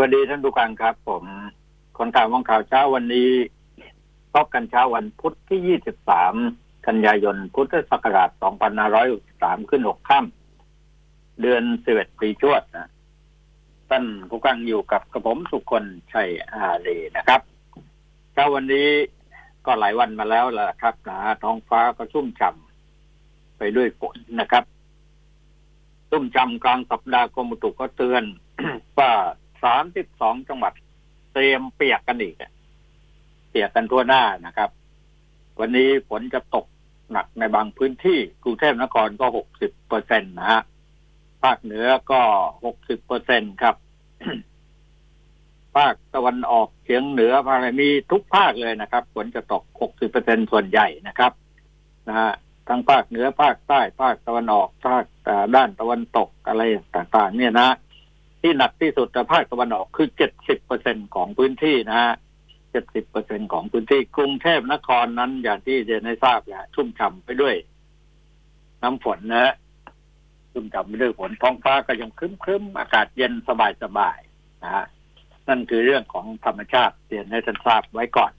วัสดีท่านผู้การครับ ผม คนข่าวมองข่าวเช้าวันนี้พบกันเช้าวันพุธที่ 23 กันยายน พุทธศักราช 2563 ขึ้น 6 ค่ำเดือน 11 ปีชวดนะท่านผู้กังอยู่กับกระผมสุคนชัยอารีนะครับเช้าวันนี้ก็หลายวันมาแล้วล่ะครับนะท้องฟ้าก็ชุ่มฉ่ำไปด้วยฝนนะครับชุ่มฉ่ำกลางสัปดาห์กรมอุตุก็เตือนว่า สามสิบสองจังหวัด เตรียมเปียกกันอีกเปียกกันทั่วหน้านะครับ วันนี้ฝนจะตกหนักในบางพื้นที่กรุงเทพนครก็หกสิบเปอร์เซ็นตนะฮะภาคเหนือก็หกสิบเปอร์เซ็นครับ ภาคตะวันออกเฉียงเหนือภาคอะไรมีทุกภาคเลยนะครับฝนจะตกหกสิบเปอร์เซ็นส่วนใหญ่นะครับนะฮะทั้งภาคเหนือภาคใต้ภาคตะวันออกภาคด้านตะวันตกอะไรต่างๆ เนี่ยนะ ที่หนักที่สุดภาคตะวันออกคือเจ็ดสิบเปอร์เซ็นของพื้นที่นะฮะเจ็ดสิบเปอร์เซ็นของพื้นที่กรุงเทพนครนั้นอย่างที่เรียนให้ทราบเนี่ยชุ่มฉ่าไปด้วย น้ำฝนนะฮะชุ่มฉ่าไปด้วยฝนท้องฟ้าก็ยังครึ้มๆอากาศเย็นสบายๆนะฮะนั่นคือเรื่องของธรรมชาติเรียนให้ท่านทราบไว้ก่อน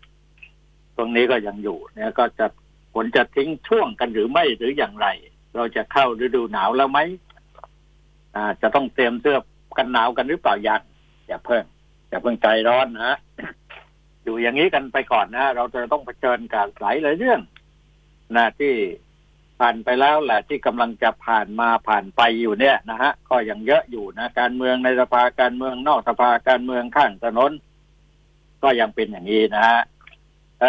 ตรงนี้ก็ยังอยู่เนี่ยก็จะฝนจะทิ้งช่วงกันหรือไม่หรืออย่างไร เราจะเข้าฤดูหนาวแล้วไหมอ่า จะต้องเตรียมเสื้อ กันหนาวกันหรือเปล่ายังอย่าเพิ่งอย่าเพิ่งใจร้อนนะอยู่อย่างนี้กันไปก่อนนะเราจะต้องเผชิญกับหลายหลายเรื่องนะที่ผ่านไปแล้วแหละที่กำลังจะผ่านมาผ่านไปอยู่เนี่ยนะฮะก็ยังเยอะอยู่นะการเมืองในสภาการเมืองนอกสภาการเมืองข้างถนนก็ยังเป็นอย่างนี้นะฮะเ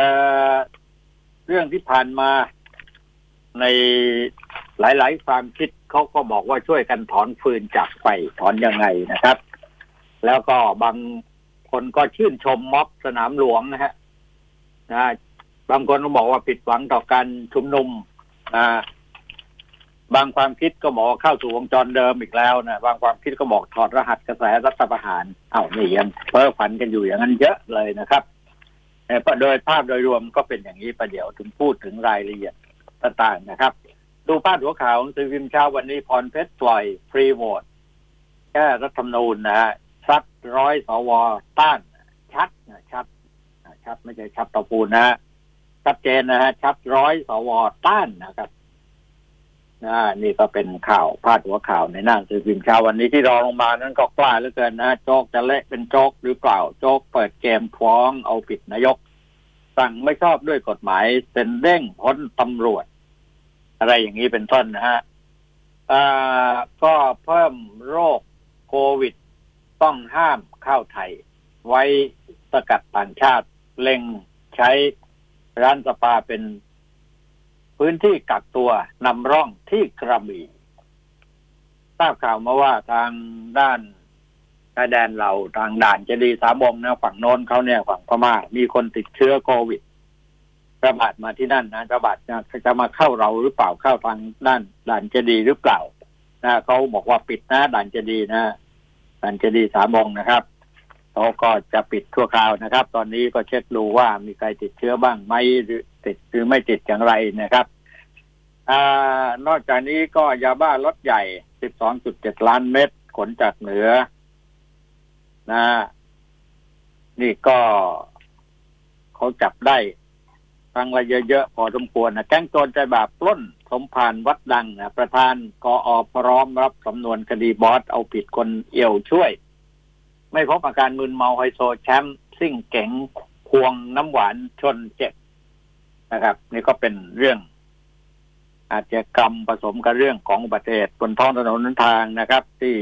เรื่องที่ผ่านมาใน หลายๆ ความคิดเขาก็บอกว่าช่วยกันถอนฟืนจากไฟถอนยังไงนะครับ แล้วก็บางคนก็ชื่นชมม็อบสนามหลวงนะฮะนะบางคนก็บอกว่าผิดหวังต่อการชุมนุมนะบางความคิดก็บอกเข้าสู่วงจรเดิมอีกแล้วนะบางความคิดก็บอกถอดรหัสกระแสรัฐประหารเอา้านี่ยังเพ้อฝันกันอยู่อย่างนั้นเยอะเลยนะครับแต่โดยภาพโดยรวมก็เป็นอย่างนี้ประเดี๋ยวถึงพูดถึงรายละเอียดต่างๆนะครับ ดูพาดหัวข่าวของสื่อพิมพ์เช้าวันนี้พรเพชรปล่อยฟรีโหวตแก้รัฐธรรมนูญนะฮะชัดร้อยสวต้าน ชัดนะชัดชัดไม่ใช่ชัดตะปูนะชัดเจนนะฮะชัดร้อยสวต้านนะครับนะนี่ก็เป็นข่าวพาดหัวข่าวในหน้าสื่อพิมพ์เช้าวันนี้ที่รอลงมานั้นก็กล้าเหลือเกินนะโจกจะเละเป็นโจกหรือเปล่าโจกเปิดเกมฟ้องเอาผิดนายก สั่งไม่ชอบด้วยกฎหมายเป็นเด้งพ้นตำรวจ อะไรอย่างนี้เป็นต้นนะฮะก็เพิ่มโรคโควิด ต้องห้ามเข้าไทย ไว้สกัดต่างชาติเล็งใช้ร้านสปาเป็นพื้นที่กักตัวนำร่องที่กระบี่ทราบข่าวมาว่าทางด้านชายแดนเราทางด่านเจดีสามบงนะฝั่งโน้นเขาเนี่ยฝั่งพม่ามีคนติดเชื้อโควิด ระบาดมาที่นั่นนะระบาดจะจะมาเข้าเราหรือเปล่าเข้าทางด้านด่านเจดีหรือเปล่านะเขาบอกว่าปิดนะด่านเจดีนะด่านเจดีสามองนะครับเขาก็จะปิดทั่วคราวนะครับ ตอนนี้ก็เช็คดูว่ามีใครติดเชื้อบ้างไหมหรือติดหรือไม่ติดอย่างไรนะครับอนอกจากนี้ก็ยาบ้ารถใหญ่ 12.7 ล้านเม็ดขนจากเหนือ นะ นี่ก็เขาจับได้ ครั้งละเยอะๆพอสมควรนะแก๊งโจรใจบาปปล้นสมพานวัดดังนะประธานกออพร้อมรับสำนวนคดีบอสเอาผิดคนเอี่ยวช่วย ไม่พบอาการมึนเมาไฮโซแชมป์ซิ่งเก๋งควงน้ำหวานชนเจ็บนะครับ นี่ก็เป็นเรื่อง อาจจะกรรมผสมกับเรื่องของอุบัติเหตุบนท้องถนนทางนะครับ ที่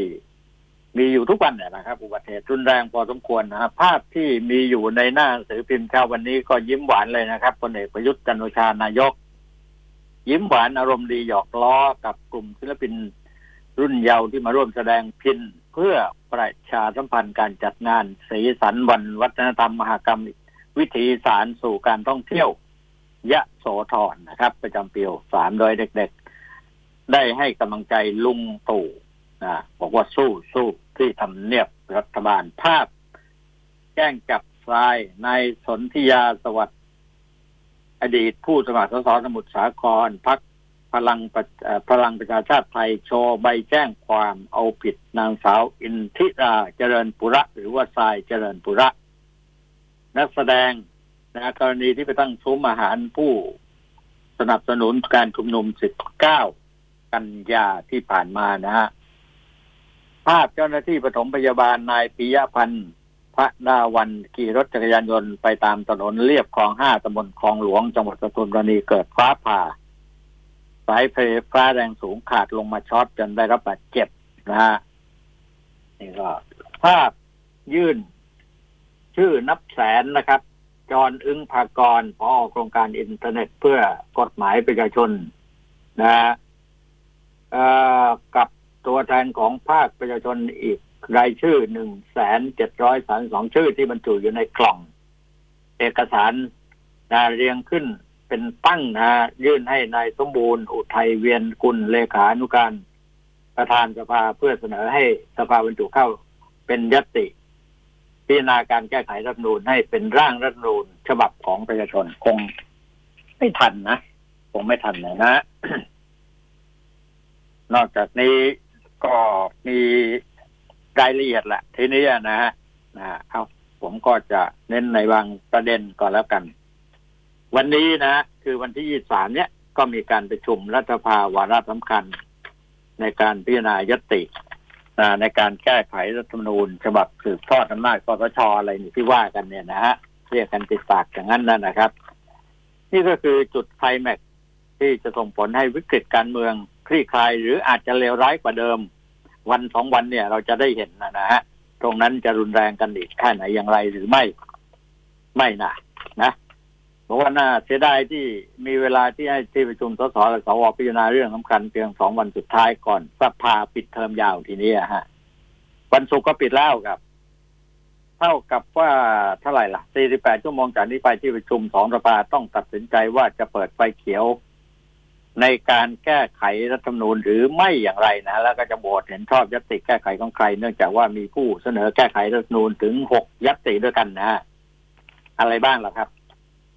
มีอยู่ทุกวันเนี่ยนะครับ อุบัติเหตุรุนแรงพอสมควรนะครับภาพที่มีอยู่ในหน้าสือพิมพ์เช้าวันนี้ก็ยิ้มหวานเลยนะครับพลเอกประยุทธ์จันโอชานายก ยิ้มหวานอารมณ์ดีหยอกล้อกับกลุ่มศิลปินรุ่นเยาว์ที่มาร่วมแสดงพินเพื่อประชาสัมพันธ์การจัดงานสีสันวันวัฒนธรรมมหกรรมวิถีสารสู่การท่องเที่ยวยะโสธรนะครับ ประจำปีสามโดยเด็กๆ ได้ให้กำลังใจลุงตู่ นะบอกว่าสู้สู้ที่ทำเนียบรัฐบาลภาพ แจ้งจับทรายในสนธิยาสวัสดิ์อดีตผู้สมัครสสสมุทรสาครพักพลังพลังประชาชาติไทยโชว์ใบแจ้งความเอาผิดนางสาวอินทิราเจริญปุระ หรือว่าทรายเจริญปุระ นักแสดงนะกรณีที่ไปตั้งซุ้มอาหารผู้สนับสนุนการชุมนุม 19 กันยาที่ผ่านมานะฮะาพเจ้าหน้าที่ปฐมพยาบาลนายปิยพันธ์พระดาวันขี่รถจักรยานยนต์ไปตามถนนเรียบคลองห้าตำบลคลองหลวงจังหวัดปทุมธานีเกิดฟ้าผ่า สายไฟฟ้าแรงสูงขาดลงมาช็อตจนได้รับบาดเจ็บนะฮะนี่ก็ภาพยื่น ชื่อนับแสนนะครับ จอน อึ๊งภากรณ์ผอ. โครงการอินเทอร์เน็ตเพื่อกฎหมายประชาชนนะครับ ตัวแทนของภาคประชาชนอีกรายชื่อหนึ่งแสนเจ็ดร้อยสามสองชื่อที่บรรจุอยู่ในกล่อง เอกสารนะเรียงขึ้นเป็นตั้งนะยื่นให้นายสมบูรณ์ อุทัยเวียนกุลเลขานุการ ประธานสภาเพื่อเสนอให้สภาบรรจุเข้าเป็นยติ พิจารณาการแก้ไขรัฐนูนให้เป็นร่างรัฐนูนฉบับของประชาชนคงไม่ทันนะคงไม่ทันเลยนะ นอกจากนี้ ก็มีรายละเอียดแหละทีนี้นะฮะนะเอาผมก็จะเน้นในบางประเด็นก่อนแล้วกัน วันนี้นะ คือวันที่ยี่สามเนี้ยก็มีการประชุมรัฐภาวาระสำคัญ ในการพิจารณายติในการแก้ไขรัฐธรรมนูญฉบับสืบทอดอำนาจกสชอะไรนี่ที่ว่ากันเนี่ยนะฮะเรียกกันติดปากอย่างนั้นนั่นนะครับ นี่ก็คือจุดไคลแม็กที่จะส่งผลให้วิกฤตการเมือง คลี่คลายหรืออาจจะเลวร้ายกว่าเดิม วันสองวันเนี่ยเราจะได้เห็นนะฮะตรงนั้นจะรุนแรงกันอีกแค่ไหนอย่างไรหรือไม่ ไม่นะนะราะว่าน่าเสียดายที่มีเวลาที่ให้ที่ประชุมสสและสวพิจารณาเรื่องสำคัญเพียงสองวันสุดท้ายก่อนสภาปิดเทอมยาวทีนี้ฮะวันศุกร์ก็ปิดแล้วครับ เท่ากับว่าเท่าไหร่ล่ะ 48 ชั่วโมงจากนี้ไปที่ประชุมสองสภาต้องตัดสินใจว่าจะเปิดไฟเขียว ในการแก้ไขรัฐธรรมนูญหรือไม่อย่างไรนะแล้วก็จะโหวตเห็นชอบยติแก้ไขของใคร เนื่องจากว่ามีผู้เสนอแก้ไขรัฐธรรมนูญถึงหกยติด้วยกันนะ อะไรบ้างล่ะครับ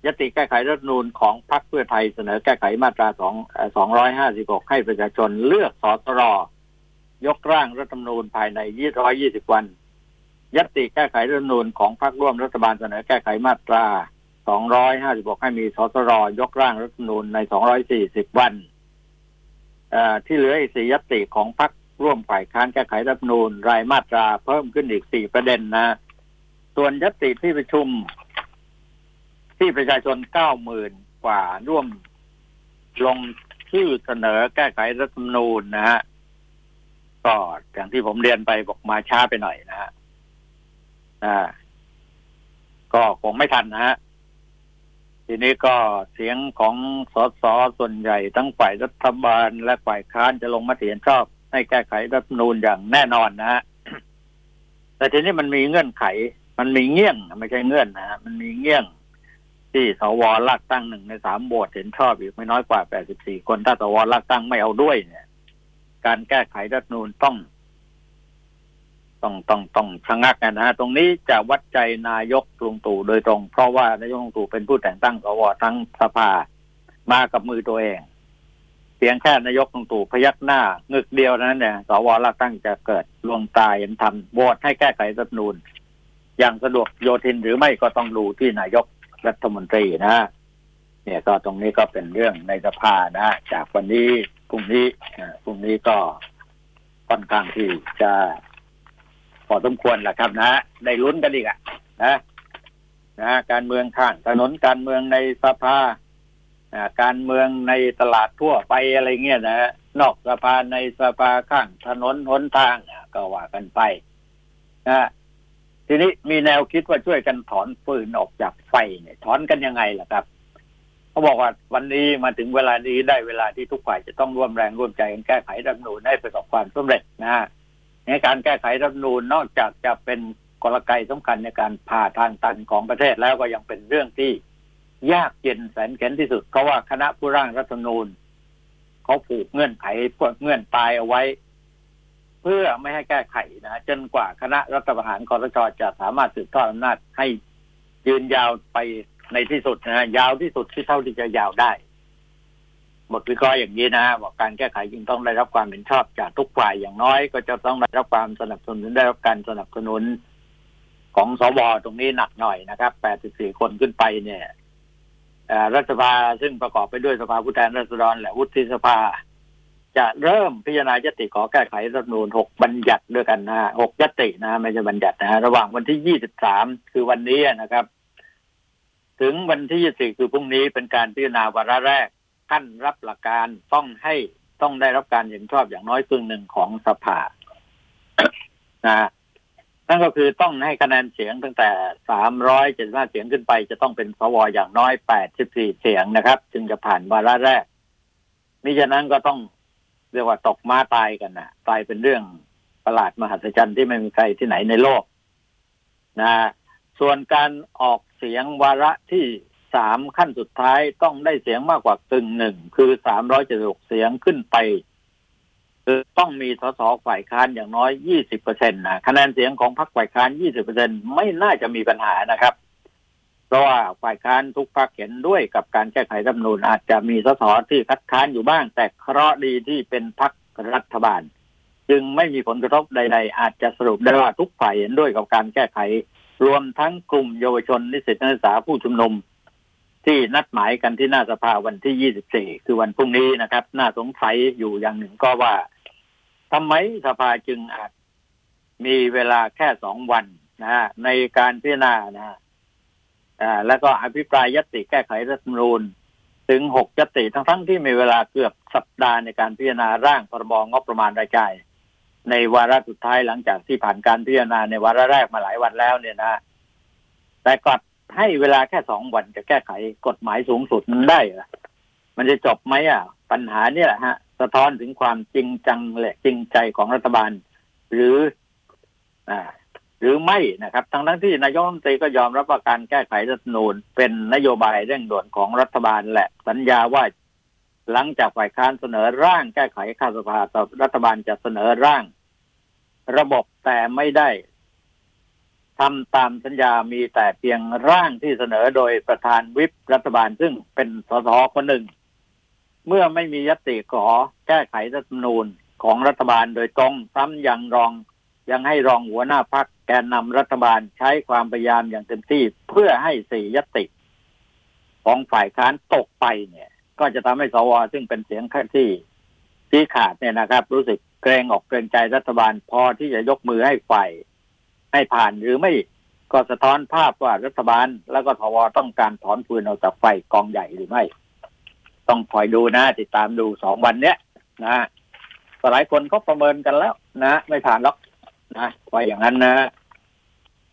ยติแก้ไขรัฐธรรมนูลของพรรคเพื่อไทยเสนอแก้ไขมาตราสองสองร้อยห้าสิบหกให้ประชาชนเลือกสสรยกร่างรัฐธรรมนูญภายในยี่ร้อยยี่สิบวันยติแก้ไขรัฐธรรมนูญของพรรคร่วมรัฐบาลเสนอแก้ไขมาตรา สองร้อยห้าสิบหกให้มีสสรยกร่างรัฐธรรมนูญในสองร้อยสี่สิบวันที่เหลืออีกสี่ยติของพรรคร่วมฝ่ายค้านแก้ไขรัฐธรรมนูญรายมาตราเพิ่มขึ้นอีกสี่ประเด็นนะ ส่วนยติที่ประชุม ที่ประชาชนเก้าหมื่นกว่าร่วมลงชื่อเสนอแก้ไขรัฐธรรมนูญนะฮะก็อย่างที่ผมเรียนไปบอกมาช้าไปหน่อยนะฮะอ่าก็คงไม่ทันนะฮะ ทีนี้ก็เสียงของสสส่วนใหญ่ทั้งฝ่ายรัฐบาลและฝ่ายค้านจะลงมติเห็นชอบ ให้แก้ไขรัฐธรรมนูญอย่างแน่นอนนะฮะแต่ทีนี้มันมีเงื่อนไข มันมีเงื่อนไม่ใช่เงื่อนนะฮะมันมีเงื่อนที่สวลากตั้งหนึ่งในสามโหวตเห็นชอบอีกไม่น้อยกว่าแปดสิบสี่คนถ้าสวลากตั้งไม่เอาด้วยเนี่ย การแก้ไขรัฐนูนต้อง ต้องต้องต้องชะงักนะฮะตรงนี้จะวัดใจนายกลุงตู่โดยตรง เพราะว่านายกลุงตู่เป็นผู้แต่งตั้งสวทั้งสภามากับมือตัวเองเพียงแค่นายกลุงตู่พยักหน้างึกเดียวนั้นเนี่ยสวลากตั้งจะเกิดลวงตายยันทำโหวตให้แก้ไขรัฐนูนอย่างสะดวกโยทินหรือไม่ก็ต้องดูที่นายกรัฐมนตรีนะเนี่ยก็ตรงนี้ก็เป็นเรื่องในสภานะจากวันนี้พรุ่งนี้พรุ่งนี้ก็ค่อนข้างที่จะ พอสมควรแหละครับนะ ได้ลุ้นกันอีกอะนะนะการเมืองข้างถนนการเมืองในสภาการเมืองในตลาดทั่วไปอะไรเงี้ยนะนอกสภาในสภาข้างถนนหนทางก็ว่ากันไปนะทีนี้มีแนวคิดว่าช่วยกันถอนฟืนออกจากไฟเนี่ย ถอนกันยังไงล่ะครับเขาบอกว่าวันนี้มาถึงเวลานี้ได้เวลาที่ทุกฝ่ายจะต้องร่วมแรงร่วมใจกันแก้ไขรัฐมนูญให้ประสบความสำเร็จนะ ในการแก้ไขรัฐนูญนอกจากจะเป็นกลไกสำคัญในการผ่าทางตันของประเทศแล้วก็ยังเป็นเรื่องที่ยากเย็นแสนเข็นที่สุด เพราะว่าคณะผู้ร่างรัฐนูญเขาผูกเงื่อนไขพวกเงื่อนตายเอาไว้ เพื่อไม่ให้แก้ไขนะจนกว่าคณะรัฐประหารคอสชจะสามารถสืบทอดอำนาจให้ยืนยาวไปในที่สุดนะยาวที่สุดที่เท่าที่จะยาวได้ บทวิเคราะห์อย่างนี้นะบอกการแก้ไขจึงต้องได้รับความเห็นชอบจากทุกฝ่ายอย่างน้อย ก็จะต้องได้รับความสนับสนุนได้รับการสนับสนุนของสวตรงนี้หนักหน่อยนะครับ 84 คนขึ้นไปเนี่ยรัฐสภาซึ่งประกอบไปด้วยสภาผู้แทนราษฎรและวุฒิสภา จะเริ่มพิจารณายติขอแก้ไขรัฐมนูญหกบัญญัติด้วยกันนะหกยตินะ ไม่ใช่บัญญัตินะ ระหว่างวันที่ยี่สิบสามคือวันนี้นะครับ ถึงวันที่ยี่สิบคือพรุ่งนี้เป็นการพิจารณาวาระแรก ขั้นรับหลักการต้องให้ต้องได้รับการเห็นชอบอย่างน้อยครึ่งหนึ่งของสภานะนั่นก็คือต้องให้คะแนนเสียงตั้งแต่สามร้อยเจ็ดสิบห้าเสียงขึ้นไป จะต้องเป็นสวอย่างน้อยแปดสิบสี่เสียงนะครับ จึงจะผ่านวาระแรกมิฉะนั้นก็ต้องเรียกว่าตกมาตายกันนะตายเป็นเรื่องประหลาดมหัศจรรย์ที่ไม่มีใครที่ไหนในโลกนะส่วนการออกเสียงวาระที่ สามขั้นสุดท้ายต้องได้เสียงมากกว่ากึ่งหนึ่งคือสามร้อยเจ็ดสิบเสียงขึ้นไปคือต้องมีสสฝ่ายค้านอย่างน้อยยี่สิบเปอร์เซ็นต์นะคะแนนเสียงของพรรคฝ่ายค้านยี่สิบเปอร์เซ็นไม่น่าจะมีปัญหานะครับ เพราะว่าฝ่ายค้านทุกพรรคเห็นด้วยกับการแก้ไขรัฐมนูญอาจจะมีสสที่คัดค้านอยู่บ้าง แต่เคราะห์ดีที่เป็นพรรครัฐบาล จึงไม่มีผลกระทบใด ๆ อาจจะสรุปได้ว่าทุกฝ่ายเห็นด้วยกับการแก้ไข รวมทั้งกลุ่มเยาวชนนิสิตนักศึกษาผู้ชุมนุม ที่นัดหมายกันที่หน้าสภาวันที่ 24 คือวันพรุ่งนี้นะครับ น่าสงสัยอยู่อย่างหนึ่งก็ว่าทำไมสภาจึงอาจมีเวลาแค่สองวันนะฮะในการพิจารณานะฮะแล้วก็อภิปรายยติแก้ไขรัฐธรรมนูญถึงหกยติทั้งทั้งที่มีเวลาเกือบสัปดาห์ในการพิจารณาร่างพรบงบประมาณรายจ่าย ในวาระสุดท้ายหลังจากที่ผ่านการพิจารณาในวาระแรกมาหลายวันแล้วเนี่ยนะแต่กลับ ให้เวลาแค่สองวันจะแก้ไขกฎหมายสูงสุดมันได้หรอมันจะจบไหมอะ ปัญหาเนี่ยแหละฮะ สะท้อนถึงความจริงจังและจริงใจของรัฐบาล หรืออ่าหรือไม่นะครับทั้งทั้งที่นายกรัฐมนตรีก็ยอมรับว่าการแก้ไขรัฐนูญเป็นนโยบายเร่งด่วนของรัฐบาลแหละ สัญญาว่าหลังจากฝ่ายค้านเสนอร่างแก้ไขข้าสภาต่อรัฐบาลจะเสนอร่าง ระบบแต่ไม่ได้ ทำตามสัญญามีแต่เพียงร่างที่เสนอโดยประธานวิปรัฐบาลซึ่งเป็นสสคนหนึ่ง เมื่อไม่มียติขอแก้ไขรัฐธรรมนูญของรัฐบาลโดยตรงซ้ำยังรองยังให้รองหัวหน้าพักแกนนำรัฐบาลใช้ความพยายามอย่างเต็มที่เพื่อให้สี่ยติ ของฝ่ายค้านตกไปเนี่ย ก็จะทำให้สวซึ่งเป็นเสียงที่ที่ขาดเนี่ยนะครับ รู้สึกเกรงออกเกรงใจรัฐบาลพอที่จะยกมือให้ฝ่าย ให้ผ่านหรือไม่ก็สะท้อนภาพว่ารัฐบาลแล้วก็ทวต้องการถอนฟืนออกจากไฟกองใหญ่หรือไม่ ต้องคอยดูนะติดตามดูสองวันเนี้ยนะหลายคนก็ประเมินกันแล้ว นะ ไม่ผ่านหรอกนะว่าอย่างนั้นนะ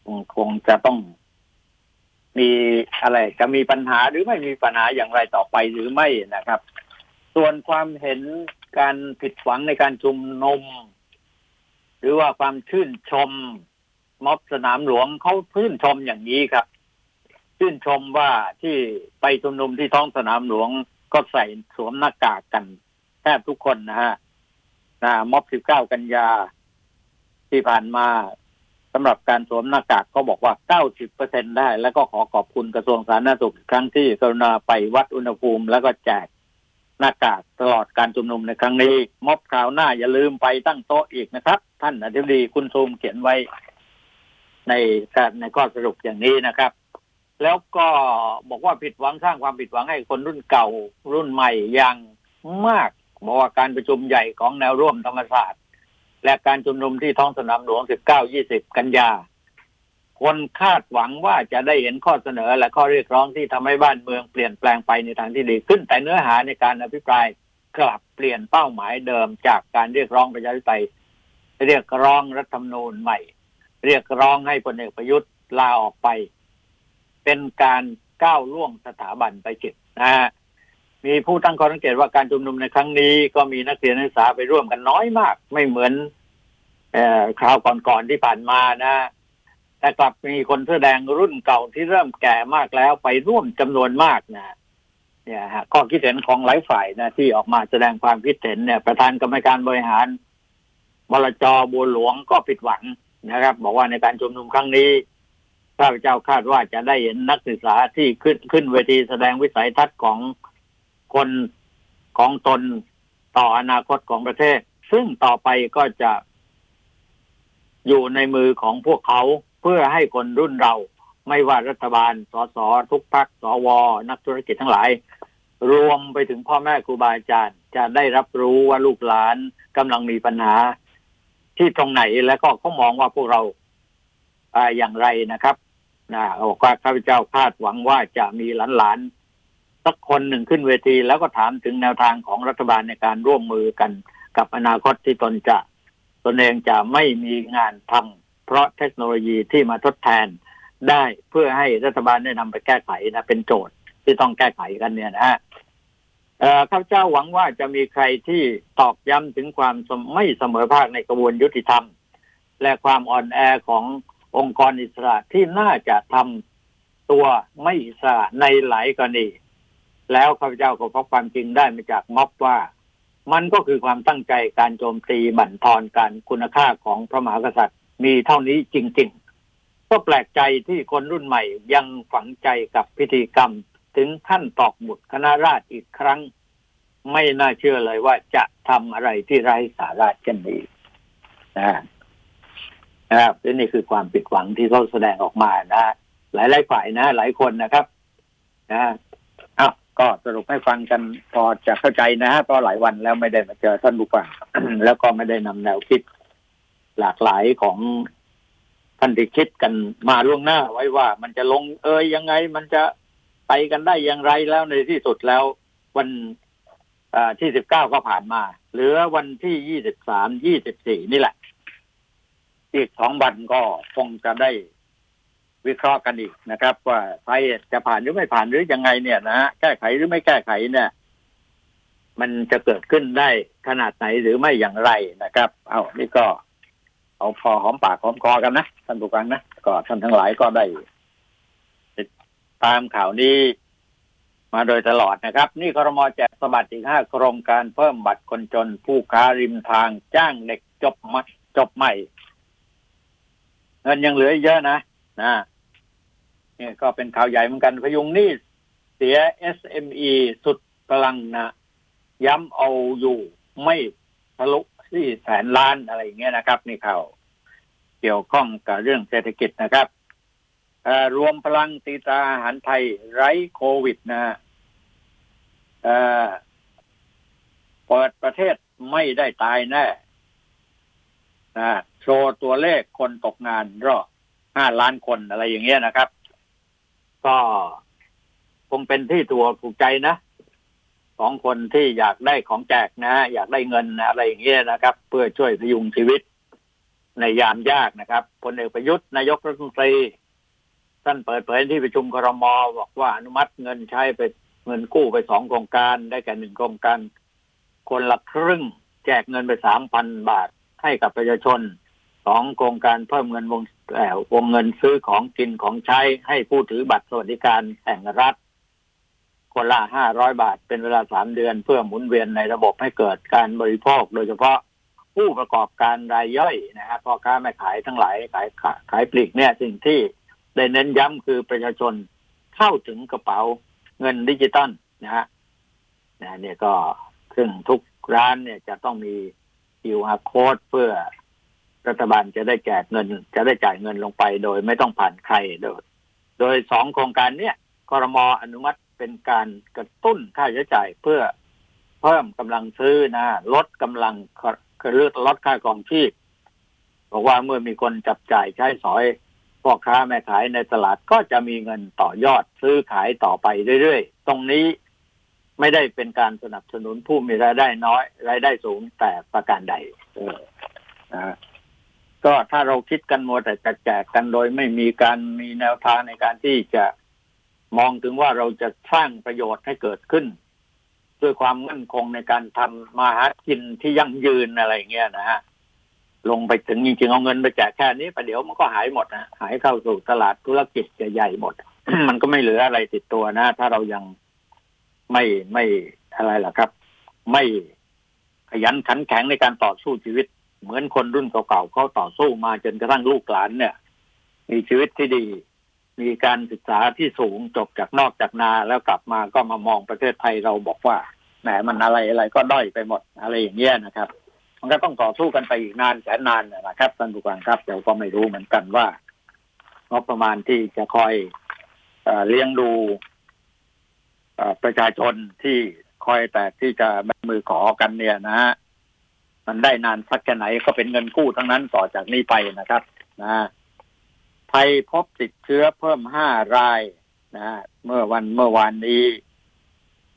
คงคงจะต้องมีอะไรจะมีปัญหาหรือไม่มีปัญหาอย่างไรต่อไปหรือไม่นะครับ ส่วนความเห็นการผิดหวังในการชุมนุม หรือว่าความชื่นชม ม็อบสนามหลวงเขาชื่นชมอย่างนี้ครับชื่นชมว่าที่ไปชุมนุมที่ท้องสนามหลวงก็ใส่สวมหน้ากากกันแทบทุกคนนะฮะนะม็อบ 19 กันยาที่ผ่านมาสำหรับการสวมหน้ากากก็บอกว่า 90เปอร์เซ็นได้ แล้วก็ขอขอบคุณกระทรวงสาธารณสุขครั้งที่กรุณาไปวัดอุณหภูมิ แล้วก็แจกหน้ากากตลอดการชุมนุมในครั้งนี้ม็อบคราวหน้าอย่าลืมไปตั้งโต๊ะอีกนะครับ ท่านอธิบดีคุณซูมเขียนไว้ ในในข้อสรุปอย่างนี้นะครับ แล้วก็บอกว่าผิดหวังสร้างความผิดหวังให้คนรุ่นเก่ารุ่นใหม่อย่างมากบอกว่าการประชุมใหญ่ของแนวร่วมธรรมศาสตร์ และการชุมนุมที่ท้องสนามหลวง 19-20 กันยา คนคาดหวังว่าจะได้เห็นข้อเสนอและข้อเรียกร้องที่ทำให้บ้านเมืองเปลี่ยนแปลงไปในทางที่ดีขึ้น แต่เนื้อหาในการอภิปรายกลับเปลี่ยนเป้าหมายเดิมจากการเรียกร้องประชาธิปไตยเรียกร้องรัฐธรรมนูญใหม่ เรียกร้องให้พลเอกประยุทธ์ลาออกไป เป็นการก้าวล่วงสถาบันไปจิตนะฮะมีผู้ตั้งข้อสังเกตว่าการชุมนุมในครั้งนี้ ก็มีนักเรียนนักศึกษาไปร่วมกันน้อยมาก ไม่เหมือนอ่อคราวก่อนๆที่ผ่านมานะ แต่กลับมีคนแสดงรุ่นเก่าที่เริ่มแก่มากแล้วไปร่วมจำนวนมากนะเนี่ยฮะข้อคิดเห็นของหลายฝ่ายนะที่ออกมาแสดงความคิดเห็นเนี่ย ประธานกรรมการบริหารบลจบัวหลวงก็ผิดหวัง นะครับ บอกว่าในการชุมนุมครั้งนี้ข้าพเจ้าคาดว่าจะได้เห็นนักศึกษาที่ขึ้นขึ้นเวทีแสดงวิสัยทัศน์ของคนของตนต่ออนาคตของประเทศ ซึ่งต่อไปก็จะอยู่ในมือของพวกเขาเพื่อให้คนรุ่นเรา ไม่ว่ารัฐบาล สส ทุกพักสว นักธุรกิจทั้งหลาย รวมไปถึงพ่อแม่ครูบาอาจารย์ จะได้รับรู้ว่าลูกหลานกำลังมีปัญหา ที่ตรงไหนแล้วก็เขามองว่าพวกเราอ่าอย่างไรนะครับนะบอกว่าข้าพเจ้าคาดหวังว่าจะมีหลานๆสักคนหนึ่งขึ้นเวที แล้วก็ถามถึงแนวทางของรัฐบาลในการร่วมมือกันกับอนาคตที่ตนจะตนเองจะไม่มีงานทำเพราะเทคโนโลยีที่มาทดแทนได้เพื่อให้รัฐบาลได้นำไปแก้ไขนะเป็นโจทย์ที่ต้องแก้ไขกันเนี่ยนะฮะ ข้าพเจ้าหวังว่าจะมีใครที่ตอกย้ำถึงความไม่เสมอภาคในกระบวนยุติธรรม และความอ่อนแอขององค์กรอิสระที่น่าจะทำตัวไม่อิสระในหลายกรณี แล้วข้าพเจ้าก็พบความจริงได้มาจากม็อบว่า มันก็คือความตั้งใจการโจมตีบั่นทอนการคุณค่าของพระมหากษัตริย์มีเท่านี้จริง ๆ ก็แปลกใจที่คนรุ่นใหม่ยังฝังใจกับพิธีกรรม ถึงขั้นตอกหมุดคณะราษฎรอีกครั้ง ไม่น่าเชื่อเลยว่าจะทำอะไรที่ไร้สาระเช่นนี้นะนะครับนี่คือความผิดหวังที่เขาแสดงออกมานะหลายหลายฝ่ายนะ หลายคนนะครับ นะอ้าวก็สรุปให้ฟังกันพอจะเข้าใจนะฮะเพราะหลายวันแล้วไม่ได้มาเจอท่านผู้ฟังแล้วก็ไม่ได้นำแนวคิด หลากหลายของท่านที่คิดกันมาล่วงหน้าไว้ว่ามันจะลงเอยยังไง มันจะ ไปกันได้อย่างไรแล้วในที่สุดแล้ว วันที่สิบเก้าก็ผ่านมา เหลือวันที่ยี่สิบสามยี่สิบสี่นี่แหละ อีกสองวันก็คงจะได้วิเคราะห์กันอีกนะครับ ว่าไทยจะผ่านหรือไม่ผ่านหรือยังไงเนี่ยนะฮะแก้ไขหรือไม่แก้ไขเนี่ย มันจะเกิดขึ้นได้ขนาดไหนหรือไม่อย่างไรนะครับ เอานี่ก็เอาพอหอมปากหอมคอกันนะท่านผู้ฟังนะก็ท่านทั้งหลายก็ได้ ตามข่าวนี้มาโดยตลอดนะครับ นี่ครมแจกสบัดอีกห้าโครงการเพิ่มบัตรคนจนผู้ค้าริมทางจ้างเด็กจบมัจบใหม่ เงินยังเหลือเยอะนะนะนี่ก็เป็นข่าวใหญ่เหมือนกันพยุงนี่เสีย SME สุดพลังนะย้ำเอาอยู่ไม่ทะลุที่แสนล้านอะไรอย่างเงี้ยนะครับ นี่ข่าวเกี่ยวข้องกับเรื่องเศรษฐกิจนะครับ รวมพลังตีตาอาหารไทยไร้โควิดนะเปิดประเทศไม่ได้ตายแน่นะโชว์ตัวเลขคนตกงานรอบห้าล้านคนอะไรอย่างเงี้ยนะครับ ก็คงเป็นที่ตัวถูกใจนะของคนที่อยากได้ของแจกนะ อยากได้เงินอะไรอย่างเงี้ยนะครับ เพื่อช่วยพยุงชีวิตในยามยากนะครับพลเอกประยุทธ์นายกรัฐมนตรี ท่านเปิดเผยที่ประชุมครมบอกว่าอนุมัติเงินใช้ไปเงินกู้ไปสองโครงการได้แก่หนึ่งโครงการ คนละครึ่ง แจกเงินไปสามพันบาทให้กับประชาชนสองโครงการเพิ่มเงินวงวงเงินซื้อของกินของใช้ให้ผู้ถือบัตรสวัสดิการแห่งรัฐ คนละห้าร้อยบาทเป็นเวลาสามเดือนเพื่อหมุนเวียนในระบบให้เกิดการบริโภค โดยเฉพาะผู้ประกอบการรายย่อยนะฮะพ่อค้าแม่ขายทั้งหลายขายขายปลีกเนี่ยสิ่งที่ ได้เน้นย้ำคือประชาชนเข้าถึงกระเป๋าเงินดิจิตอลนะฮะเนี่ยก็ซึ่งทุกร้านเนี่ยจะต้องมี QR code เพื่อรัฐบาลจะได้แจกเงิน จะได้จ่ายเงินลงไปโดยไม่ต้องผ่านใครโดยโดยสองโครงการเนี้ยคอรมออนุมัติเป็นการกระตุ้นค่าใช้จ่ายเพื่อเพิ่มกำลังซื้อนะลดกำลังคือลดค่ากองชีพบอกว่าเมื่อมีคนจับจ่ายใช้สอย พ่อค้าแม่ขายในตลาดก็จะมีเงินต่อยอดซื้อขายต่อไปเรื่อยๆ ตรงนี้ไม่ได้เป็นการสนับสนุนผู้มีรายได้น้อย รายได้สูงแต่ประการใดเออนะก็ถ้าเราคิดกันหมดแต่จะแจกกันโดยไม่มีการมีแนวทางในการที่จะมองถึงว่าเราจะสร้างประโยชน์ให้เกิดขึ้น ด้วยความมั่นคงในการทำมาหากินที่ยั่งยืนอะไรเงี้ยนะฮะ ลงไปถึงจริงๆเอาเงินไปแจกแค่นี้ประเดี๋ยวมันก็หายหมดนะหายเข้าสู่ตลาดธุรกิจใหญ่ๆหมด มันก็ไม่เหลืออะไรติดตัวนะ ถ้าเรายังไม่ไม่อะไรล่ะครับ ไม่ขยันขันแข็งในการต่อสู้ชีวิต เหมือนคนรุ่นเก่าๆเขาต่อสู้มาจนกระทั่งลูกหลานเนี่ย มีชีวิตที่ดี มีการศึกษาที่สูงจบจากนอกจากนาแล้วกลับมาก็มามองประเทศไทยเราบอกว่าแหมมันอะไรอะไรก็ด้อยไปหมดอะไรอย่างเงี้ยนะครับ มันก็ต้องต่อสู้กันไปอีกนานแสนนานนะครับท่านผู้การครับเดี๋ยวก็ไม่รู้เหมือนกันว่างบประมาณที่จะคอยเอเลี้ยงดูประชาชนที่คอยแต่ที่จะแบมือขอกันเนี่ยนะฮะมันได้นานสักแค่ไหนก็เป็นเงินกู้ทั้งนั้นต่อจากนี้ไปนะครับนะไทยพบติดเชื้อเพิ่มห้ารายนะเมื่อวันเมื่อวานนี้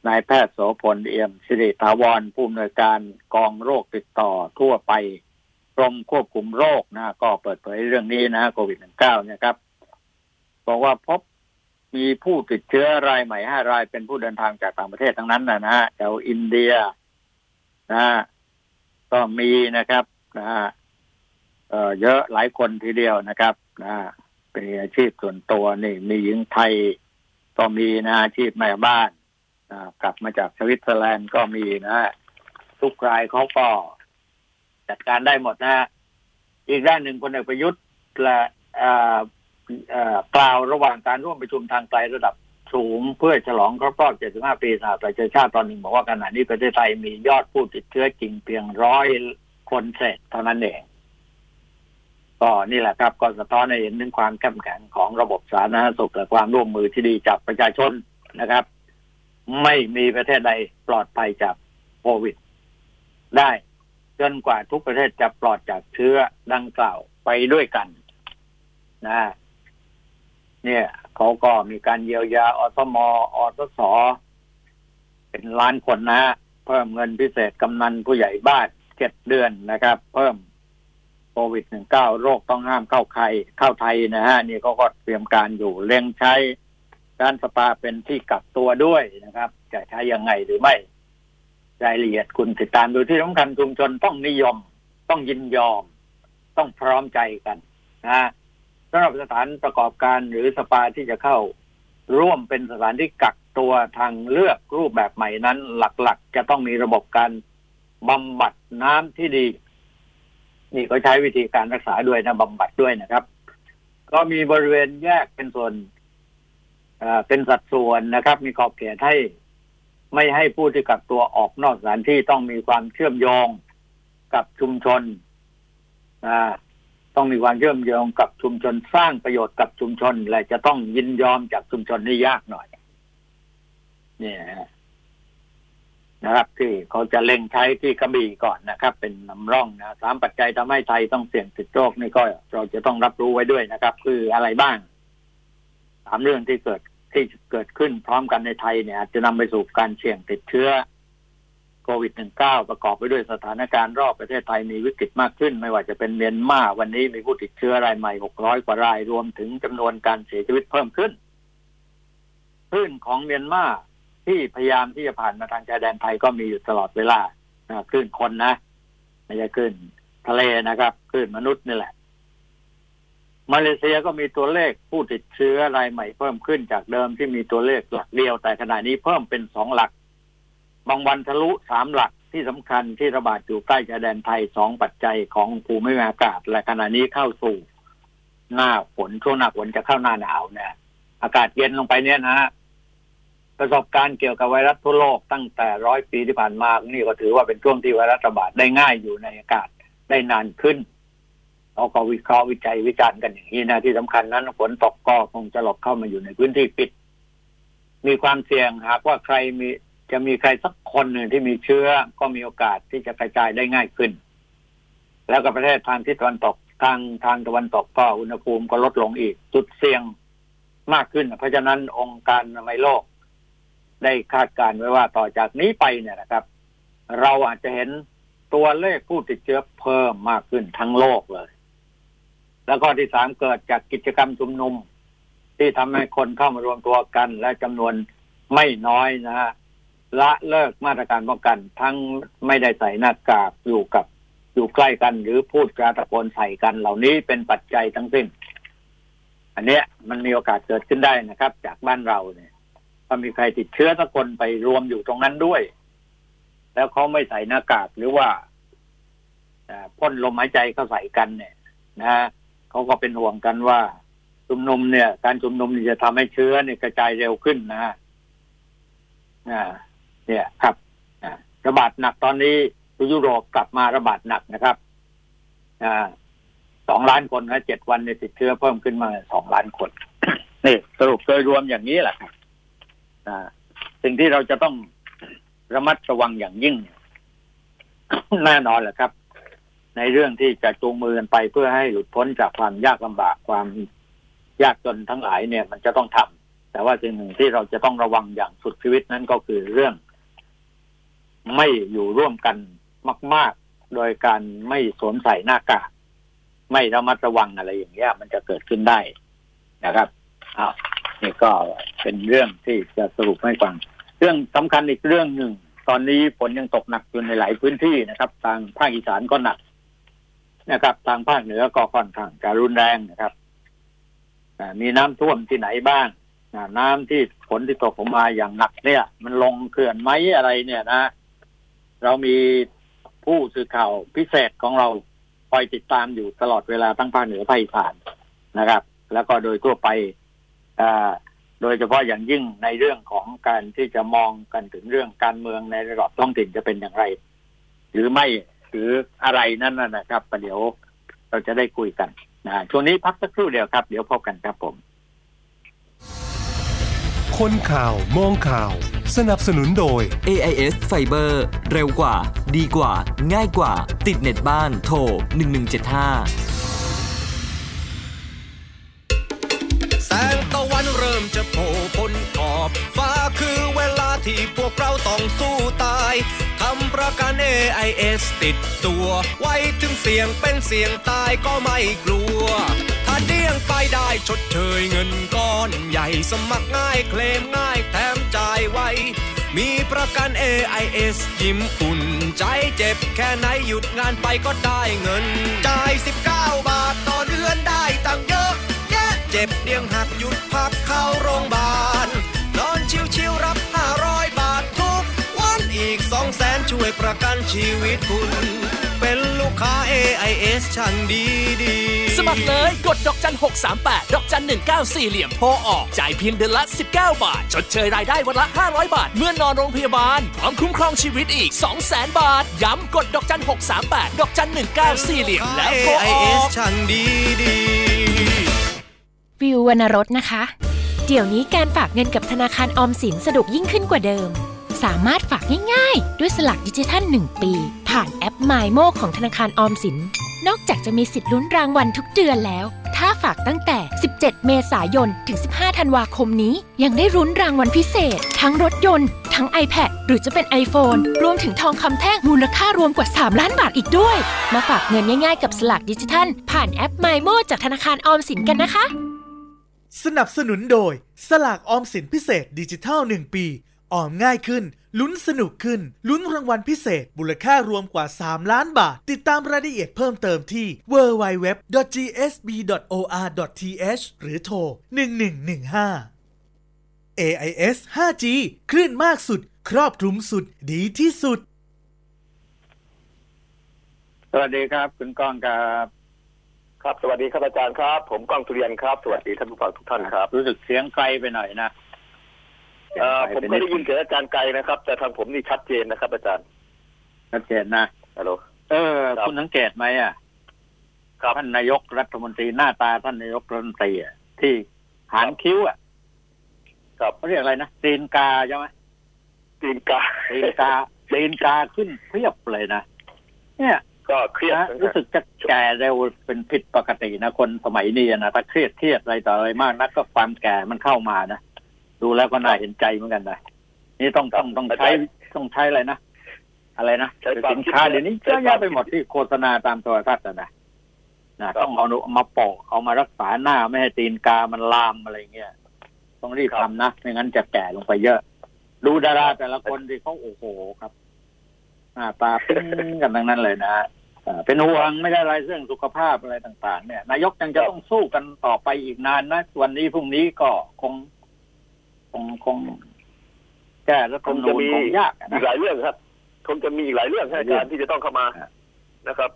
นายแพทย์โสพลเอี่ยมสิริถาวรผู้อำนวยการกองโรคติดต่อทั่วไปกรมควบคุมโรคนะก็เปิดเผยเรื่องนี้นะโควิด -19 เนี่ยครับบอกว่าพบมีผู้ติดเชื้อรายใหม่ห้ารายเป็นผู้เดินทางจากต่างประเทศทั้งนั้นนะฮะแถวอินเดียนะก็มีนะครับนะเออเยอะหลายคนทีเดียวนะครับนะเป็นอาชีพส่วนตัวนี่ มีหญิงไทยก็มีนะอาชีพแม่บ้าน กลับมาจากสวิตเซอร์แลนด์ก็มีนะทุกรายเขาก็จัดการได้หมดนะอีกด้านหนึ่งคนเอกประยุทธ์และกล่าวระหว่างการร่วมประชุมทางไกลระดับสูงเพื่อฉลองครบรอบ 75 ปีสหประชาชาติตอนหนึ่งบอกว่าขณะนี้ประเทศไทยมียอดผู้ติดเชื้อจริงเพียงร้อยคนเศษเท่านั้นเอง ก็นี่แหละครับก็สะท้อนให้เห็นถึงความเข้มแข็งของระบบสาธารณสุขและความร่วมมือที่ดีจากประชาชนนะครับ ไม่มีประเทศใดปลอดภัยจากโควิด ได้จนกว่าทุกประเทศจะปลอดจากเชื้อดังกล่าวไปด้วยกันนะเนี่ยเขาก็มีการเยียวยาอสมอสสเป็นล้านคนนะ เพิ่มเงินพิเศษกำนันผู้ใหญ่บ้านเจ็ดเดือนนะครับ เพิ่มโควิดหนึ่งเก้าโรคต้องห้ามเข้าใครเข้าไทยนะฮะ นี่เขาก็เตรียมการอยู่เร่งใช้ การสปาเป็นที่กักตัวด้วยนะครับ จะใช้ยังไงหรือไม่รายละเอียดคุณติดตามดูที่สำคัญชุมชนต้องนิยม ต้องยินยอม ต้องพร้อมใจกันนะสำหรับสถานประกอบการหรือสปาที่จะเข้า ร่วมเป็นสถานที่กักตัวทางเลือกรูปแบบใหม่นั้น หลักๆ จะต้องมีระบบการบำบัดน้ำที่ดี นี่ก็ใช้วิธีการรักษาด้วยนะบำบัดด้วยนะครับ ก็มีบริเวณแยกเป็นส่วน เป็นสัดส่วนนะครับ มีขอบเขตให้ ไม่ให้ผู้ที่กักตัวออกนอกสถานที่ต้องมีความเชื่อมโยงกับชุมชนต้องมีความเชื่อมโยงกับชุมชนสร้างประโยชน์กับชุมชน และจะต้องยินยอมจากชุมชนนี่ยากหน่อยเนี่ยนะครับ ที่เขาจะเล็งใช้ที่กระบี่ก่อนนะครับ เป็นนำร่องนะสามปัจจัยทำให้ไทยต้องเสี่ยงติดโรคนี่ก็เราจะต้องรับรู้ไว้ด้วยนะครับ คืออะไรบ้างสามเรื่องที่เกิด ที่เกิดขึ้นพร้อมกันในไทยเนี่ยจะนำไปสู่การเสี่ยงติดเชื้อโควิด -19 ประกอบไปด้วยสถานการณ์รอบประเทศไทยมีวิกฤตมากขึ้น ไม่ว่าจะเป็นเมียนมาวันนี้มีผู้ติดเชื้อรายใหม่ 600 กว่ารายรวมถึงจำนวนการเสียชีวิตเพิ่มขึ้นคลื่นของเมียนมาที่พยายามที่จะผ่านมาทางชายแดนไทยก็มีอยู่ตลอดเวลาคลื่นคนนะ ไม่ใช่คลื่นทะเลนะครับคลื่นมนุษย์นี่แหละ มาเลเซียก็มีตัวเลขผู้ติดเชื้อรายใหม่เพิ่มขึ้นจากเดิมที่มีตัวเลขหลักเดียว แต่ขณะนี้เพิ่มเป็นสองหลัก บางวันทะลุสามหลักที่สำคัญที่ระบาดอยู่ใกล้ชายแดนไทยสองปัจจัยของภูมิอากาศ และขณะนี้เข้าสู่หน้าฝนช่วงหน้าฝนจะเข้าหน้าหนาวเนี่ยอากาศเย็นลงไปเนี่ยนะฮะประสบการณ์เกี่ยวกับไวรัสทั่วโลกตั้งแต่ร้อยปีที่ผ่านมานี่ก็ถือว่าเป็นช่วงที่ไวรัสระบาดได้ง่ายอยู่ในอากาศได้นานขึ้น เราก็วิเคราะห์วิจัยวิจารณ์กันอย่างนี้นะที่สำคัญนั้นฝนตกก็คงจะหลบเข้ามาอยู่ในพื้นที่ปิด มีความเสี่ยงหากว่าใครมีจะมีใครสักคนหนึ่งที่มีเชื้อก็มีโอกาสที่จะกระจายได้ง่ายขึ้น แล้วก็ประเทศทางที่ตะวันตกทางทางตะวันตกก็อุณหภูมิก็ลดลงอีก จุดเสี่ยงมากขึ้น เพราะฉะนั้นองค์การอนามัยโลก ได้คาดการไว้ว่าต่อจากนี้ไปเนี่ยนะครับ เราอาจจะเห็นตัวเลขผู้ติดเชื้อเพิ่มมากขึ้นทั้งโลกเลย แล้วก็ที่สามเกิดจากกิจกรรมชุมนุม ที่ทำให้คนเข้ามารวมตัวกัน และจำนวนไม่น้อยนะฮะละเลิกมาตรการป้องกัน ทั้งไม่ได้ใส่หน้ากากอยู่กับอยู่ใกล้กันหรือพูดจาตะโกนใส่กัน เหล่านี้เป็นปัจจัยทั้งสิ้น อันเนี้ยมันมีโอกาสเกิดขึ้นได้นะครับ จากบ้านเราเนี่ยถ้ามีใครติดเชื้อสักคนไปรวมอยู่ตรงนั้นด้วย แล้วเขาไม่ใส่หน้ากากหรือว่าพ่นลมหายใจเข้าใส่กันเนี่ย นะ เขาก็เป็นห่วงกันว่าชุมนุมเนี่ย การชุมนุมจะทำให้เชื้อเนี่ยกระจายเร็วขึ้นนะฮะเนี่ยครับระบาดหนักตอนนี้ยุโรปกลับมาระบาดหนักนะครับอ่าสองล้านคนนะเจ็ดวันในติดเชื้อเพิ่มขึ้นมาสองล้านคนนี่สรุปโดยรวมอย่างนี้แหละครับสิ่งที่เราจะต้องระมัดระวังอย่างยิ่ง แน่นอนแหละครับ ในเรื่องที่จะจูงมือกันไปเพื่อให้หลุดพ้นจากความยากลำบากความยากจนทั้งหลายเนี่ย มันจะต้องทำแต่ว่าสิ่งหนึ่งที่เราจะต้องระวังอย่างสุดชีวิตนั้นก็คือเรื่อง ไม่อยู่ร่วมกันมาก ๆ โดยการไม่สวมใส่หน้ากากไม่ระมัดระวังอะไรอย่างเงี้ยมันจะเกิดขึ้นได้นะครับอ้าวนี่ก็เป็นเรื่องที่จะสรุปให้ฟัง เรื่องสำคัญอีกเรื่องหนึ่ง ตอนนี้ฝนยังตกหนักอยู่ในหลายพื้นที่นะครับ ทางภาคอีสานก็หนัก นะครับ ทางภาคเหนือก็ค่อนข้างจะรุนแรงนะครับมีน้ำท่วมที่ไหนบ้างน้ำที่ฝนที่ตกลงมาอย่างหนักเนี่ย มันลงเขื่อนไหมอะไรเนี่ยนะ เรามีผู้สื่อข่าวพิเศษของเราคอยติดตามอยู่ตลอดเวลาทั้งภาคเหนือภาคอีสานนะครับ แล้วก็โดยทั่วไปโดยเฉพาะอย่างยิ่งในเรื่องของการที่จะมองกันถึงเรื่องการเมืองในระดับท้องถิ่นจะเป็นอย่างไร หรือไม่ หรืออะไรนั่นนะครับประเดี๋ยวเราจะได้คุยกันนะช่วงนี้พักสักครู่เดียวครับ เดี๋ยวพบกันครับผม คนข่าวมองข่าว สนับสนุนโดย AIS Fiber เร็วกว่า ดีกว่า ง่ายกว่า ติดเน็ตบ้านโทร 1175 แสงตะวันเริ่มจะโผล่พ้นขอบ ฟ้าคือเวลาที่พวกเราต้องสู้ตาย ประกัน AIS ติดตัว ไว้ถึงเสียงเป็นเสียงตายก็ไม่กลัว ถ้าเดี้ยงไปได้ชดเชยเงินก้อนใหญ่สมัครง่ายเคลมง่ายแถมจ่ายไวมีประกัน AIS ยิ้มอุ่น ใจเจ็บแค่ไหนหยุดงานไปก็ได้เงิน จ่าย 19 บาทต่อเดือนได้ตังเยอะเจ็บเดียงหักหยุดพักเข้าโรงพยาบาล แสนช่วยประกันชีวิตคุณ เป็นลูกค้า AIS ช่างดีดีสมัครเลยกดดอกจัน 638 ดอกจัน 194 เหลี่ยมโทรออก จ่ายเพียงเดือนละ 19 บาท ชดเชยรายได้วันละ 500 บาท เมื่อนอนโรงพยาบาล พร้อมคุ้มครองชีวิตอีก 200,000 บาท ย้ำกดดอกจัน 638 ดอกจัน 194 เหลี่ยมแล้วโทรออกช่างดีดีวิววรรณรสนะคะ เดี๋ยวนี้การฝากเงินกับธนาคารออมสินสะดวกยิ่งขึ้นกว่าเดิม สามารถฝากง่ายๆ ด้วยสลักดิจิทัล 1 ปี ผ่านแอป m มโมของธนาคารออมสิน นอกจากจะมีสิทธิ์ลุ้นรางวัลทุกเดือนแล้ว ถ้าฝากตั้งแต่ 17 เมษายน ถึง 15 ธันวาคมนี้ ยังได้รุ้นรางวัลพิเศษ ทั้งรถยนต์ ทั้ง iPad หรือจะเป็น iPhone รวมถึงทองคำแท่งมูลค่ารวมกว่า 3 ล้านบาทอีกด้วย มาฝากเงินง่ายๆ กับสลักดิจิทัล ผ่านแอป m มโมจากธนาคารออมสินกันนะคะ สนับสนุนโดย สลากออมสินพิเศษดิจิทัล 1 ปี ออมง่ายขึ้น ลุ้นสนุกขึ้น ลุ้นรางวัลพิเศษมูลค่ารวมกว่า 3 ล้านบาท ติดตามรายละเอียดเพิ่มเติมที่ www.gsb.or.th หรือโทร 1115 AIS 5G คลื่นมากสุด ครอบคลุมสุด ดีที่สุด สวัสดีครับ คุณก้องครับ ครับ สวัสดีครับอาจารย์ครับ ผมก้องทุเรียนครับ สวัสดีท่านผู้ฟังทุกท่านครับ รู้สึกเสียงไกลไปหน่อยนะเออ ผมไม่ได้ยินเสียงอาจารย์ไกลนะครับ แต่ทางผมนี่ชัดเจนนะครับ อาจารย์ชัดเจนนะฮัลโหลเออ คุณสังเกตไหมอะท่านนายกรัฐมนตรีหน้าตาท่านนายกรัฐมนตรีอะที่หางคิ้วอะครับเขาเรียกอะไรนะตีนกาใช่ไหมตีนกาตีนกาตีนกาขึ้นเพียบเลยนะเนี่ยก็เครียดรู้สึกจะแก่เร็วเป็นผิดปกตินะคนสมัยนี้นะถ้าเครียดเครียดอะไรต่ออะไรมากนักก็ความแก่มันเข้ามานะ ดูแล้วก็น่าเห็นใจเหมือนกันนะนี่ต้องต้องต้องใช้ต้องใช้อะไรนะอะไรนะสินค้าเดี๋ยวนี้เยอะแยะไปหมดที่โฆษณาตามโทรทัศน์นะนะต้องเอามาปอกเอามารักษาหน้าไม่ให้ตีนกามันลามอะไรเงี้ยต้องรีบทำนะไม่งั้นจะแก่ลงไปเยอะ ดูดาราแต่ละคนที่เขาโอ้โหครับหน้าตาปิ้งกันทั้งนั้นเลยนะเป็นห่วงไม่ได้อะไรเรื่องสุขภาพอะไรต่าง ๆ เนี่ย นายกยังจะต้องสู้กันต่อไปอีกนานนะวันนี้พรุ่งนี้ก็คง คงคงแก้แล้วคงจะมียากอีกหลายเรื่องครับคงจะมีอีกหลายเรื่องอาจารย์ที่จะต้องเข้ามานะครับ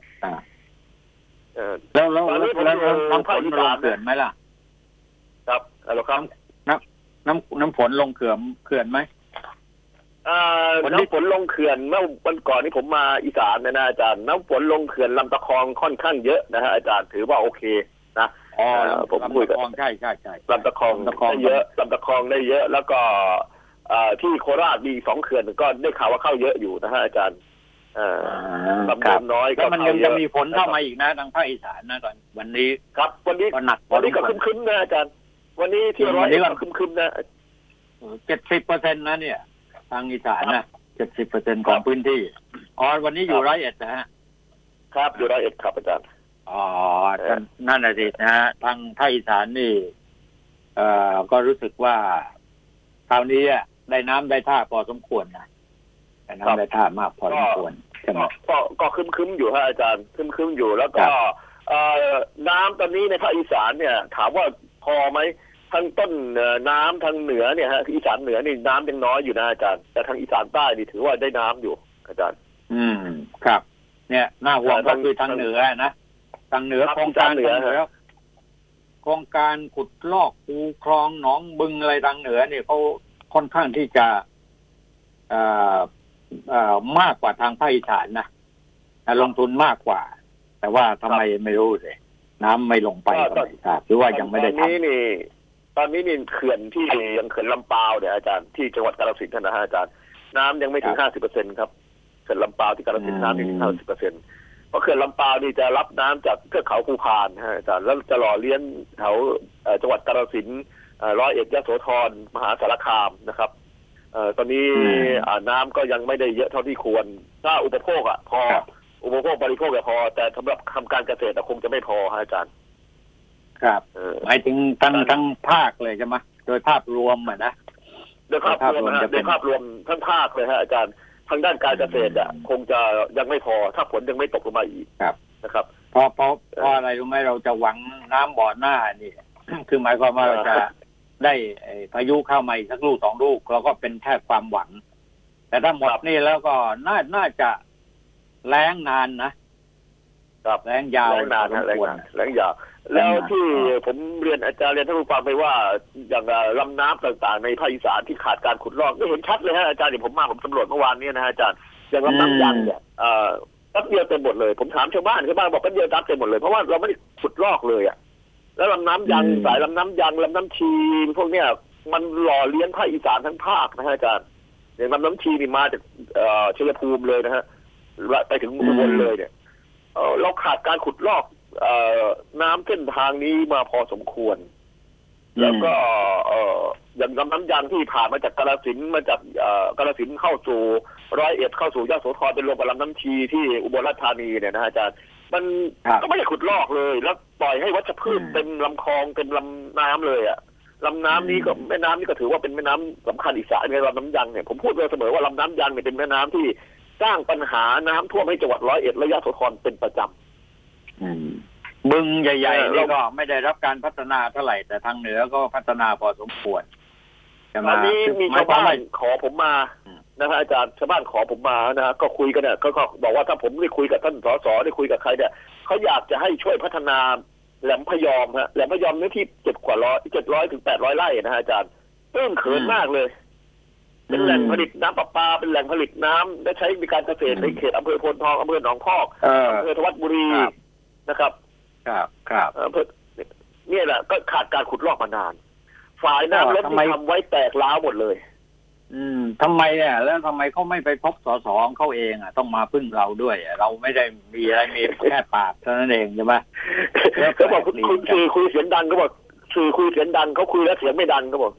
แล้วแล้วแล้วน้ำฝนลงเขื่อนไหมล่ะ ครับแล้วครับน้ำน้ำน้ำฝนลงเขื่อนเขื่อนไหมอ่าน้ำฝนลงเขื่อนเมื่อวันก่อนนี้ผมมาอีสานนะนะอาจารย์ น้ำฝนลงเขื่อนลำตะคองค่อนข้างเยอะนะฮะอาจารย์ถือว่าโอเคนะ อ๋อเอ่อผมลำคุยกับตะคองใช่ใช่ใช่ลำตะคองลำตะคองได้เยอะลำตะคองได้เยอะ แล้วก็เอ่อที่โคราชมีสองเขื่อนก็ได้ข่าวว่าเข้าเยอะอยู่นะฮะอาจารย์เอ่อลำครัเดิบมน้อยก็แล้วมันยังเข้าเยจะอะมีฝนเข้ามาอีกนะทางภาคอีสานนะตอนวันนี้ครับ วันนี้ก็หนักพอวันนี้ก็สมควรคึมๆนะอาจารย์ วันนี้ที่อืมร้อยวันนี้เอ็ดก็ก็คึมๆนะเจ็ดสิบเปอร์เซ็นต์นะเนี่ย ทางอีสานนะเจ็ดสิบเปอร์เซ็นต์ของพื้นที่อ๋อวันนี้อยู่ร้อยเอ็ดนะฮะครับอยู่ร้อยเอ็ดครับอาจารย์ อ๋อท่านนั่นน่ะสินะฮะทางภาคอีสานนี่ เอ่อก็รู้สึกว่าคราวนี้อะได้น้ำได้ท่าพอสมควรนะได้ครับน้ำได้ท่ามากพอสมควรใช่ไหมก็ก็ก็คึมๆอยู่ฮะอาจารย์คึมๆอยู่แล้วก็ครับเอ่อน้ำตอนนี้ในภาคอีสานเนี่ย ถามว่าพอไหมทางต้นเอ่อน้ำทางเหนือเนี่ยฮะอีสานเหนือนี่น้ำยังน้อยอยู่นะอาจารย์ แต่ทางอีสานใต้นี่ถือว่าได้น้ำอยู่ อาจารย์ อืมครับ เนี่ยน่าห่วงเอ่อก็ทางคือทางเหนือนะ ทางเหนือครับโครงการทางเหนือทางเหนือโครงการขุดลอกคูคลองหนองบึงอะไรทางเหนือเนี่ยเขาค่อนข้างที่จะเอ่อเอ่อมากกว่าทางภาคอีสานนะแต่ลงทุนมากกว่า แต่ว่าทำไมไม่รู้เลย น้ำไม่ลงไปก็ก็ไม่ทราบหรือว่ายังไม่ได้ตอนทำนี้นี่ ตอนนี้นี่เขื่อนที่ยังเขื่อนลำปาวเนี่ยอาจารย์ที่จังหวัดกาฬสินธุ์นะฮะอาจารย์น้ำยังไม่ถึงครัห้าบสิบเปอร์เซ็นครับเขื่อนลำปาวที่กาฬสินธุ์อืมน้ำยังถึงห้าสิบเปอร์เซ็น เพราะเขื่อนลำปาวนี่จะรับน้ำจากเทือกเขาภูพานนะฮะอาจารย์แล้วจะหล่อเลี้ยงแถวเอ่อจังหวัดกาฬสินธุ์เอ่อร้อยเอ็ดยโสธรมหาสารคามนะครับเอ่อตอนนี้อ่าน้ำก็ยังไม่ได้เยอะเท่าที่ควร ถ้าอุปโภคอะพอครับอุปโภคบริโภคอะพอ แต่สำหรับทำการเกษตรอะคงจะไม่พอฮะอาจารย์ ครับเออหมายถึงทั้งทั้งภาคเลยใช่ไหมโดยภาพรวมอะนะโดยภาพรวมนะฮะโดยภาพรวมจะโดเป็นยภาพรวมทั้งภาคเลยฮะอาจารย์ ทางด้านการเกษตรอะคงจะยังไม่พอถ้าฝนยังไม่ตกลงมาอีกครับนะครับเพราะเพราะเพราะอะไรรู้ไหมเราจะหวังน้ำบ่อหน้านี่ คือหมายความว่าเราจะได้ไอ้พายุเข้ามาอีกสักลูกสองลูกเราก็เป็นแค่ความหวัง แต่ถ้าหมดครับนี่แล้วก็น่าน่าจะแล้งนานนะครับแล้งยาวแรงนานพอฮะสมแรงควรนานแรงยาว แล้วแรงนานที่อ่าผมเรียนอาจารย์เรียนท่านผู้ฟังไปว่าอย่างเอ่อลำน้ำต่างๆ ในภาคอีสานที่ขาดการขุดลอกก็เห็นชัดเลยฮะอาจารย์เดี๋ยวผมมาผมสำรวจเมื่อวานเนี้นะฮะอาจารย์อย่างลำน้ำยังเนี่ยเอ่อแป๊บเดียวเต็มหมดเลยผมถามชาวบ้านชาวบ้านบอกแป๊บเดียวน้ำเต็มหมดเลยเพราะว่าเราไม่ได้ขุดลอกเลยอะแล้วลำน้ำยังสายลำน้ำยังลำน้ำชีพวกเนี้ยมันหล่อเลี้ยงภาคอีสานทั้งภาคนะฮะอาจารย์อย่างลำน้ำชีนี่มาจากเอ่อชัยภูมิเลยนะฮะไปถึงอุบลเลยเนี่ยเอ่อเราขาดการขุดลอกเอ่อ น้ำเส้นทางนี้มาพอสมควร แล้วก็เอ่ออย่างลำน้ำยังที่ผ่านมาจากกาฬสินธุ์มาจากเอ่อกาฬสินธุ์เข้าสู่ร้อยเอ็ดเข้าสู่ยโสธรเป็นรวมกับลำน้ำชีที่อุบลราชธานีเนี่ยนะฮะอาจารย์มันครับก็ไม่ได้ขุดลอกเลย แล้วปล่อยให้วัชพืชอืมเต็มลำคลองเต็มลำน้ำเลยอะลำน้ำนี้ก็แม่น้ำนี่ก็ถือว่าเป็นแม่น้ำสำคัญอีกสายในงลำน้ำยังเนี่ยผมพูดเสมอว่าลำน้ำยังเนี่ยเป็นแม่น้ำที่สร้างปัญหาน้ำท่วมให้จังหวัดร้อยเอ็ดและยโสธรเป็นประจำอืม บึงใหญ่เออๆเรานี่ก็ไม่ได้รับการพัฒนาเท่าไหร่ แต่ทางเหนือก็พัฒนาพอสมควรใช่ไหมตอนนี้มีหยชาวควบ้านว่ขอผมมาอืมนะฮะอาจารย์ชาวบ้านขอผมมานะฮะก็คุยกันเนี่ยก็ก็บอกว่าถ้าผมได้คุยกับท่านสสได้คุยกับใครเนี่ยเขาอยากจะให้ช่วยพัฒนาแหลมพยอมฮะแหลมพยอมเนื้อที่เจ็ดกว่าร้อยเจ็ดร้อยถึงแปดร้อยไร่นะฮะอาจารย์ตื้นเขินมากเลย เป็นแหล่งผลิตน้ำประปาเป็นแหล่งผลิตน้ำและใช้ในการเกษตรอืมในเขตอำเภอโพนทองอำเภอหนองพอกเอออำเภอธวัดบุรีครับนะครับ ครับครับอำเภอเนี่ยแหละก็ขาดการขุดลอกมานานฝ่ายน้ำล้นทำที่ไมทำไว้แตกร้าวหมดเลย อืมทำไมอะแล้วทำไมเขาไม่ไปพบสสของเขาเองอะ ต้องมาพึ่งเราด้วยอะเราไม่ได้มีอะไรมีแค่ปากเท่านั้นเองใช่ไหมแล้วเขาบอกคุณแปลกดีคุณสื่อคุยเสียงดังเขาบอกสื่อคุยเสียงดังเขาคุยแล้วเสียงไม่ดังเขาบอก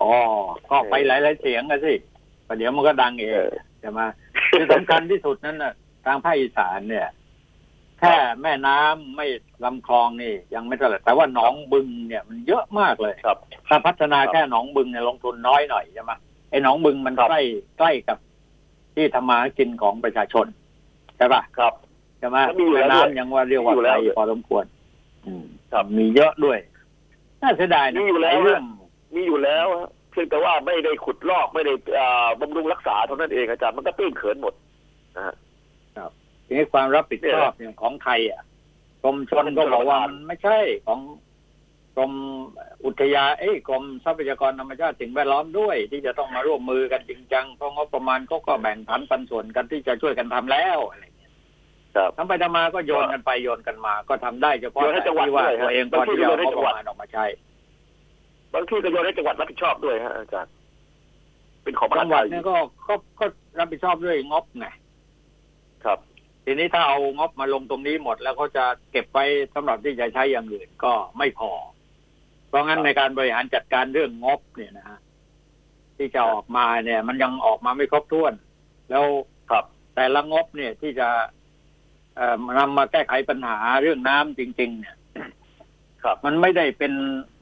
อ๋อก็ไปหลายๆเสียงกันสิประเดี๋ยวมันก็ดังเองเออใช่ไหมที่สำคัญที่สุดนั้นน่ะ ทางภาคอีสานเนี่ย แค่แม่น้ำไม่ลำคลองนี่ ยังไม่เท่าไหร่แต่ว่าหนองบึงเนี่ยมันเยอะมากเลยครับ ถ้าพัฒนาครับแค่หนองบึงเนี่ยลงทุนน้อยหน่อยใช่ไหมไอ้หนองบึงมันครับใกล้ใกล้กับที่ทำมาหากินของประชาชนใช่ปะครับใช่ไหมแล้วมีอยู่แล้วแม่ด้วยน้ำยังว่าเรียกว่ามีอยู่ไกแล้ลวด้วยพอสมควรอืมครับมีเยอะด้วย น่าเสียดายนะมีอยู่แล้วไเรื่องมีอยู่แล้วฮะเพียงแต่ว่าไม่ได้ขุดลอกไม่ได้อ่าบำรุงรักษาเท่านั้นเองอาจารย์มันก็ตื้นเขินหมดนะฮะ ทีนี้ความรับผิดชอบเนี่ยอย่างของใครอะกรมชนก็บอกว่ามันไม่ใช่ของกกรมอุทยานเอ้ยกรมทรัพยากรธรรมชาติสิ่งแวดล้อมด้วย ที่จะต้องมาร่วมมือกันจริงจังเพราะงบประมาณก็ก็แบ่งผันปันส่วนกันที่จะช่วยกันทำแล้วอะไรเงี้ยครับทำไปทำมาก็โยนกันไปโยนกันมา ก็ทำได้เฉพาะโยนให้จังหวัดที่ว่าด้วยฮะตัวเองพอที่จะเอางบประมาณออกมาใช้บางที่ก็โยนให้จังหวัดรับผิดชอบด้วยฮะอาจารย์เป็นของมจัหางหวัดไทยเนี่ยก็ก็ก็รับผิดชอบด้วยงบไงครับ ทีนี้ถ้าเอางบมาลงตรงนี้หมดแล้วเขาจะเก็บไว้สำหรับที่จะใช้อย่างอื่นก็ไม่พอ เพราะงั้นในการบริหารจัดการเรื่องงบเนี่ยนะฮะที่จะออกมาเนี่ย มันยังออกมาไม่ครบถ้วน แล้วครับแต่ละงบเนี่ยที่จะเอ่อนำมาแก้ไขปัญหาเรื่องน้ำจริง ๆ เนี่ย ครับ มันไม่ได้เป็น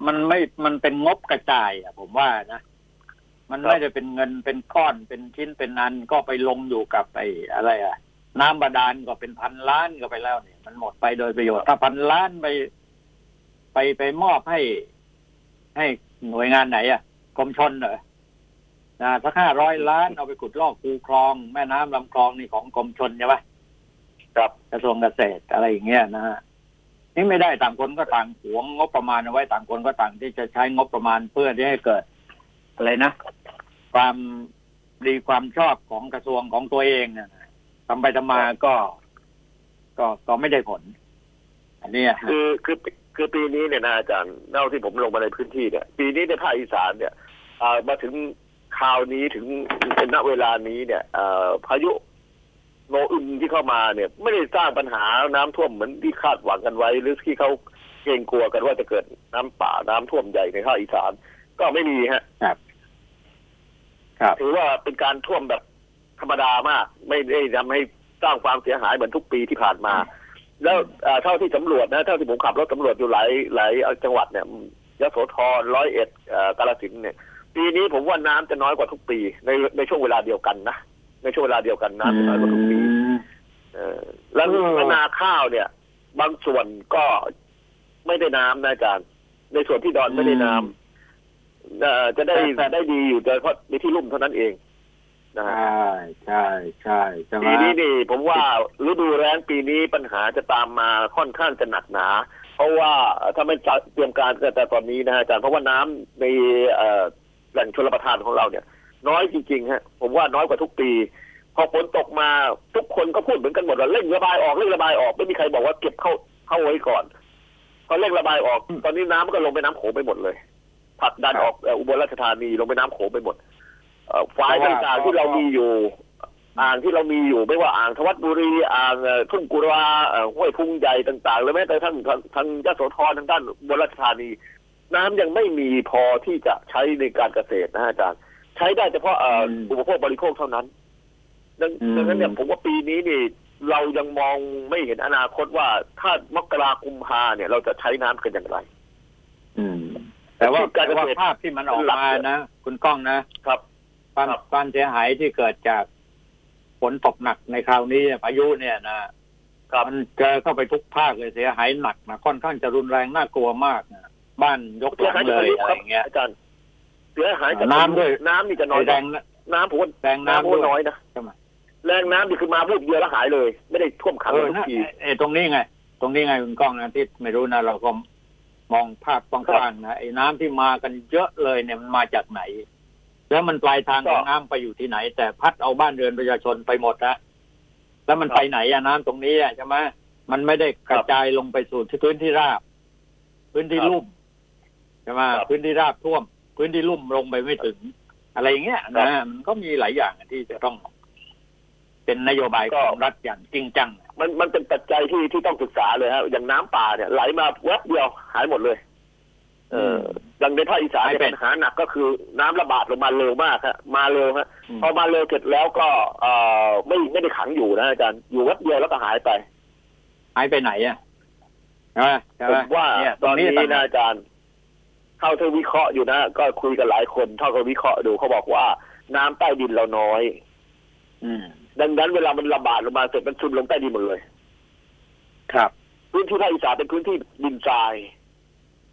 มันไม่มันเป็นงบกระจายอะผมว่านะมันครับไม่ได้เป็นเงินเป็นก้อนเป็นชิ้นเป็นอันก็ไปลงอยู่กับไอ้อะไรอะ น้ำบาดาลก็เป็นพันล้านก็ไปแล้วเนี่ย มันหมดไปโดยประโยชน์ ถ้าพันล้านไป ไปไปมอบให้ ให้หน่วยงานไหนอะกรมชนเหรอนะสักห้าร้อยล้านเอาไปขุดลอกคูคลอง แม่น้ำลำคลองนี่ของกรมชนใช่ไหมครับกระทรวงเกษตรอะไรอย่างเงี้ยนะฮะนี่ไม่ได้ต่างคนก็ต่างหวงงบประมาณเอาไว้ต่างคนก็ต่างที่จะใช้งบประมาณเพื่อที่ให้เกิดอะไรนะ ความดีความชอบของกระทรวงของตัวเองนะ ทำไปทำมาก็ ก็ก็ไม่ได้ผล อันเนี้ยฮะคือคือคือปีนี้เนี่ยนะอาจารย์เท่าที่ผมลงมาในพื้นที่เนี่ย ปีนี้ในภาคอีสานเนี่ยอ่ามาถึงคราวนี้ถึงเป็นณเวลานี้เนี่ยเอ่อพายุโนอึนที่เข้ามาเนี่ย ไม่ได้สร้างปัญหาน้ำท่วมเหมือนที่คาดหวังกันไว้ หรือที่เขาเกรงกลัวกันว่าจะเกิดน้ำป่าน้ำท่วมใหญ่ในภาคอีสานก็ไม่มีฮะครับครับถือว่าเป็นการท่วมแบบ ธรรมดามาก ไม่ได้ทำให้สร้างความเสียหายเหมือนทุกปีที่ผ่านมา แล้วเอ่อเท่าที่สำรวจนะเท่าที่ผมขับรถสำรวจอยู่หลายหลายจังหวัดเนี่ยยโสธรร้อยเอ็ดเอ่อกาฬสินธุ์เนี่ย ปีนี้ผมว่าน้ำจะน้อยกว่าทุกปี ในในช่วงเวลาเดียวกันนะในช่วงเวลาเดียวกันน้ำจะน้อยกว่าทุกปีเออแล้วเออนาข้าวเนี่ย บางส่วนก็ไม่ได้น้ำนะอาจารย์ ในส่วนที่ดอนไม่ได้น้ำเอ่อจะได้ได้ดีอยู่แต่เฉพาะในที่ลุ่มเท่านั้นเอง นะฮะใช่ใช่ใช่ใช่ไหมปีนี้นี่ผมว่าฤดูแล้งปีนี้ปัญหาจะตามมาค่อนข้างจะหนักหนา เพราะว่าถ้าไม่เตรียมการแต่ตอนนี้นะฮะอาจารย์เพราะว่าน้ำในแหล่งชลประทานของเราเนี่ย น้อยจริงๆฮะผมว่าน้อยกว่าทุกปี พอฝนตกมาทุกคนก็พูดเหมือนกันหมดว่าเร่งระบายออกเร่งระบายออกไม่มีใครบอกว่าเก็บเข้าเข้าไว้ก่อนพอเร่งระบายออก ตอนนี้น้ำมันก็ลงไปน้ำโขงไปหมดเลยผลักดันออกอุบลราชธานีลงไปน้ำโขงไปหมด เอ่อฝ่ายต่างๆที่เรามีอยู่ อ่างที่เรามีอยู่ไม่ว่าอ่างทวัดบุรีอ่างเอ่อทุ่งกุราเอ่อห้วยพุงใหญ่ต่างๆหรือแม้แต่ทั้งทางทางยโสธรทางด้านอุบลราชธานี น้ำยังไม่มีพอที่จะใช้ในการเกษตรนะฮะอาจารย์ ใช้ได้เฉพาะเอ่ออมอุปโภคบริโภคเท่านั้นดังอืมดังนั้นเนี่ยผมว่าปีนี้นี่เรายังมองไม่เห็นอนาคตว่าถ้ามกรากุมภาเนี่ย เราจะใช้น้ำกันอย่างไร อืม แต่ว่าการเกแต่ว่าษตรภาพที่มันออกมานะ คุณก้องนะครับ ความครับความเสียหายที่เกิดจากฝนตกหนักในคราวนี้เนี่ยพายุเนี่ยนะครับมันเจอเข้าไปทุกภาคเลยเสียหายหนักนะค่อนข้างจะรุนแรงน่ากลัวมากนะบ้านยกหเสียลังหายเลจากพายยุอะไรครัอย่างเงี้ยอาจารย์เสียหายจากน้ำด้วยน้ำนี่จะน้อยกแรว่างน้ำผมว่าแรงน้ำน้ำด้วยน้อยนะใช่ไหมแรงน้ำนี่คือมาพูดเดียวแล้วหายเลย ไม่ได้ท่วมขังเอเหมืออนทุนะกทีเออตรงนี้ไง ตรงนี้ไงคุณก้องนะที่ไม่รู้นะเราก็มองภาพกว้างๆนะไอ้น้ำที่มากันเยอะเลยเนี่ยมันมาจากไหน แล้วมันปลายทางของน้ำไปอยู่ที่ไหน แต่พัดเอาบ้านเรือนประชาชนไปหมดนะแล้วมันไปไหนอะน้ำตรงนี้อะใช่ไหมมันไม่ได้กระจายลงไปสู่ที่พื้นที่ราบ พื้นที่ลุ่มใช่ไหมพื้นที่ราบท่วม พื้นที่ลุ่มลงไปไม่ถึง อะไรอย่างเงี้ยนะมันก็มีหลายอย่างที่จะต้อง เป็นนโยบายของรัฐอย่างจริงจังมันมันเป็นปัจจัยที่ที่ต้องศึกษาเลยฮะอย่างน้ำป่าเนี่ยไหลมาแวบเดียวหายหมดเลย เออ อย่างในภาคอีสานเนี่ยหายไปปัญหาหนักก็คือน้ำระบาดลงมาเร็วมากฮะมาเร็วฮะอืมพอมาเร็วเสร็จแล้วก็เอ่อไม่ไม่ได้ขังอยู่นะอาจารย์อยู่แวบเดียวแล้วก็หายไป หายไปไหนอะใช่ไหมใช่ผไหมมว่าเนี่ยตอนนี้ต่างนะหากอาจารย์เท่าที่วิเคราะห์อยู่นะก็คุยกันหลายคนเท่ากับวิเคราะห์ดูเขาบอกว่าน้ำใต้ดินเราน้อย อืมดังนั้นเวลามันระบาดลงมาเสร็จมันซึมลงใต้ดินหมดเลย ครับ พื้นที่ภาคอีสานเป็นพื้นที่ดินทราย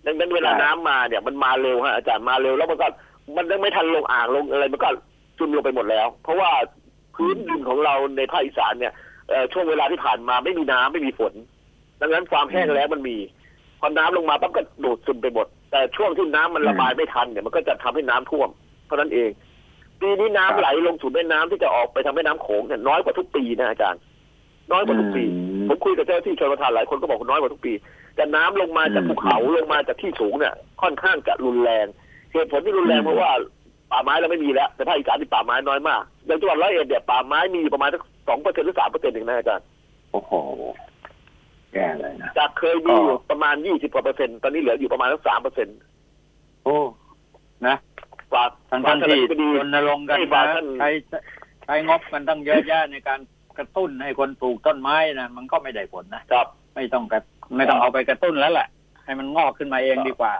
ดังนั้นเวลาใช่น้ำมาเนี่ยมันมาเร็วฮะอาจารย์มาเร็วแล้วมันก็มันยังไม่ทันลงอ่างลงอะไรมันก็ซึมลงไปหมดแล้ว เพราะว่าพื้นดินของเราในภาคอีสานเนี่ยเอ่อช่วงเวลาที่ผ่านมาไม่มีน้ำไม่มีฝน ดังนั้นความแห้งแล้งมันมีพพอน้ำลงมาปั๊บก็ดูดซึมไปหมด แต่ช่วงที่น้ำมันระบายไม่ทันเนี่ยมันก็จะทำให้น้ำท่วมเท่านั้นเองปีนี้น้ำไหลลงสู่แม่น้ำที่จะออกไปทางแม่น้ำโขงเนี่ยน้อยกว่าทุกปีนะอาจารย์ น้อยกว่าทุกปีผมคุยกับเจ้าหน้าที่ชลประทานหลายคนก็บอกว่าน้อยกว่าทุกปี แต่น้ำลงมาจากภูเขาลงมาจากที่สูงเนี่ยค่อนข้างจะรุนแรงเหตุผลที่รุนแรงเพราะว่าป่าไม้เราไม่มีแล้ว แต่ภาคอีสานที่ป่าไม้น้อยมากอย่างจังหวัดร้อยเอ็ดเนี่ยป่าไม้มีอยู่ประมาณสักสองเปอร์เซ็นต์หรือสามเปอร์เซ็นต์เองนะอาจารย์โอ้โหแย่เลยนะจากเคยมีอยู่ประมาณยี่สิบกว่าเปอร์เซ็นต์ตอนนี้เหลืออยู่ประมาณสักสามเปอร์เซ็นต์โอ้นะฝากทั้งทั้งที่ฝากท่านอธิบดีรณรงค์กันให้ฝานะกท่านใช้ใช้งบกันตั้งเยอะแยะในการกระตุ้นให้คนปลูกต้นไม้นะมันก็ไม่ได้ผลนะครับ ไม่ต้องกระ ไม่ต้องเอาไปกระตุ้นแล้วแหละ ให้มันงอกขึ้นมาเองดีกว่า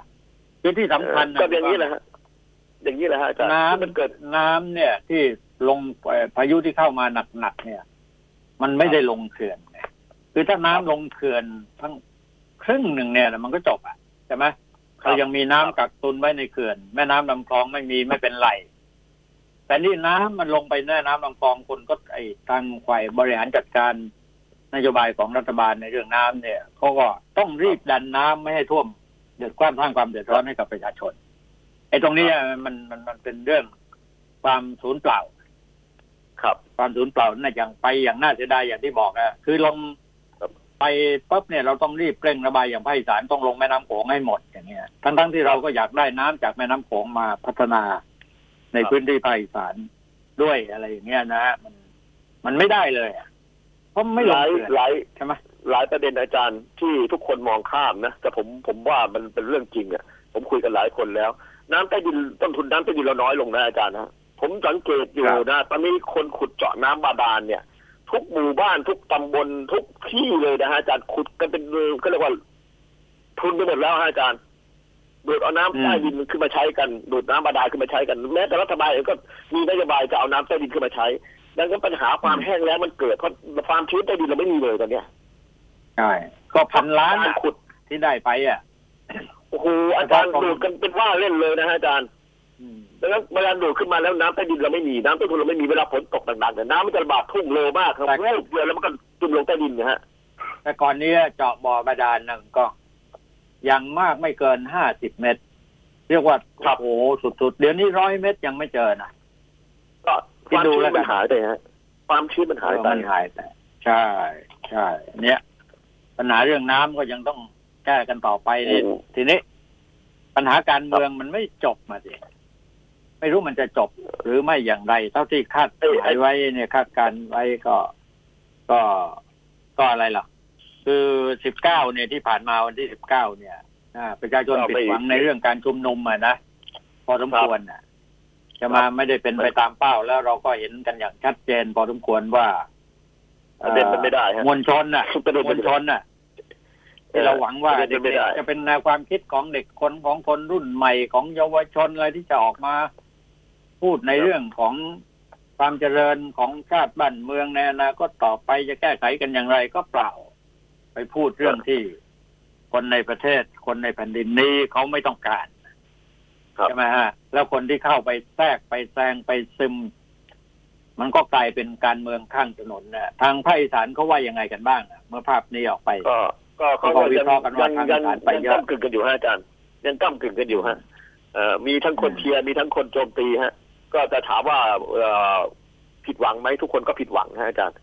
คือที่สำคัญนะก็อย่างนี้แหละฮะอย่างนี้แหละฮะอาจารย์น้ำที่มันเกิดน้ำเนี่ย ที่ลงเอ่อพายุที่เข้ามาหนักๆเนี่ย มันไม่ได้ลงเขื่อนไงคือถ้าน้ำลงเขื่อนทั้งครึ่งหนึ่งเนี่ยมันก็จบอะใช่ไหมครับเรายังมีน้ำกักตุนไว้ในเขื่อน แม่น้ำลำคลองไม่มีไม่เป็นไรแต่นี่น้ำมันลงไปแม่น้ำลำคลองคนก็ไอ้ทางฝ่ายบริหารจัดการ นโยบายของรัฐบาลในเรื่องน้ำเนี่ยเขาก็ต้องรีบดันน้ำไม่ให้ท่วม เดือดร้อนสร้างความเดือดร้อนให้กับประชาชนไอ้ตรงนี้มันมันมันเป็นเรื่องความสูญเปล่า ครับ ความสูญเปล่าน่าอย่างไปอย่างน่าเสียดายอย่างที่บอกอะคือลงครับไปปั๊บเนี่ยเราต้องรีบเร่งระบายอย่างภาคอีสานต้องลงแม่น้ำโขงให้หมดอย่างเงี้ยทั้งทั้งๆที่เราก็อยากได้น้ำจากแม่น้ำโขงมาพัฒนาในพื้นที่ภาคอีสานด้วยอะไรอย่างเงี้ยนะฮะมันมันไม่ได้เลยอะ เพราะไม่หลงลายเขื่อนหลายใช่ไหมหลายประเด็นอาจารย์ที่ทุกคนมองข้ามนะ แต่ผมผมว่ามันเป็นเรื่องจริงอะผมคุยกันหลายคนแล้ว น้ำใต้ดินต้นทุนน้ำใต้ดินเราน้อยลงนะอาจารย์นะผมสังเกตอยู่นะ ตอนนี้คนขุดเจาะน้ำบาดาลเนี่ย ทุกหมู่บ้านทุกตำบลทุกที่เลยนะฮะอาจารย์ขุดกันเป็นก็เรียกว่า ทุนไปหมดแล้วฮะอาจารย์ดูดเอาน้ำใต้ดินขึ้นมาใช้กันดูดน้ำบาดาลขึ้นมาใช้กันแม้แต่รัฐบาลเองก็มีนโยบายจะเอาน้ำใต้ดินขึ้นมาใช้ ดังนั้นปัญหาความแห้งแล้งมันเกิดเพราะความชื้นใต้ดินเราไม่มีเลยตอนเนี้ยใช่ก็พันล้านการอะขุดที่ได้ไปอะโอ้โหอาจารย์ดูดกันเป็นว่าเล่นเลยนะฮะอาจารย์อืมดังนั้นเวลาดูดขึ้นมาแล้วน้ำใต้ดินเราไม่มีน้ำใต้ดินเราไม่มีเวลาฝนตกหนักๆเนี่ยน้ำมันจะระบาดทุ่งเร็วมากครับแค่เดียวแล้วมันก็จุ่มลงใต้ดินนะฮะแต่ก่อนนี้เจาะบ่อบาดาลหนึ่งก็ยังมากไม่เกินห้าสิบเมตร เรียกว่าครัโอ้บโหสุดๆ เดี๋ยวนี้ร้อยเมตรยังไม่เจอนะก็ คที่วามดูชื้แล้นวกันมันหายไปฮะ ความชื้นมันหายไปมันหายไปใช่ใช่เนี่ย ปัญหาเรื่องน้ำก็ยังต้องแก้กันต่อไปนี่โอ้ทีนี้ ปัญหาการเมืองมันไม่จบมาสิไม่รู้มันจะจบ หรือไม่อย่างไร เท่าที่คาดหมายไว้เนี่ยคาดการไว้ก็ก็ก็อะไรล่ะ คือสิบเก้าเนี่ยที่ผ่านมาวันที่สิบเก้าเนี่ยอ่าประชาชนผิดหวังในเรื่องการชุมนุมอะนะพอสมควรอะ จะมาไม่ได้เป็นไปตามเป้า แล้วเราก็เห็นกันอย่างชัดเจนพอสมควรว่าประเด็นมันไม่ได้ฮะมวลชนน่ะประเด็นมมัวนลชนน่ะที่เราหวังว่าประเด็นมันไม่เด็กได้ๆจะเป็นแนวความคิดของเด็กคนของคนรุ่นใหม่ของเยาวชนอะไรที่จะออกมา พูดในเรื่องของความเจริญของชาติบ้านเมืองในอนาคตต่อไปจะแก้ไขกันอย่างไรก็เปล่า ไปพูดเรื่องที่คนในประเทศคนในแผ่นดินนี้เขาไม่ต้องการครับ ใช่ไหมฮะแล้วคนที่เข้าไปแทรกไปแซงไปซึม มันก็กลายเป็นการเมืองข้างถนนน่ะทางภาคอีสานเขาว่ายังไงกันบ้างอะเมื่อภาพนี้ออกไป ก็ก็เขาก็ก็วิยังเคราะห์กันว่ายังทางยังทหารไปยังเยอะก้ากึ่งกันอยู่ฮะอาจารย์ยังก้ากึ่งกันอยู่ฮะเอ่อมีทั้งคนเชียร์มีทั้งคนโจมตีฮะ ก็จะถามว่าเอ่อผิดหวังไหมทุกคนก็ผิดหวังฮะอาจารย์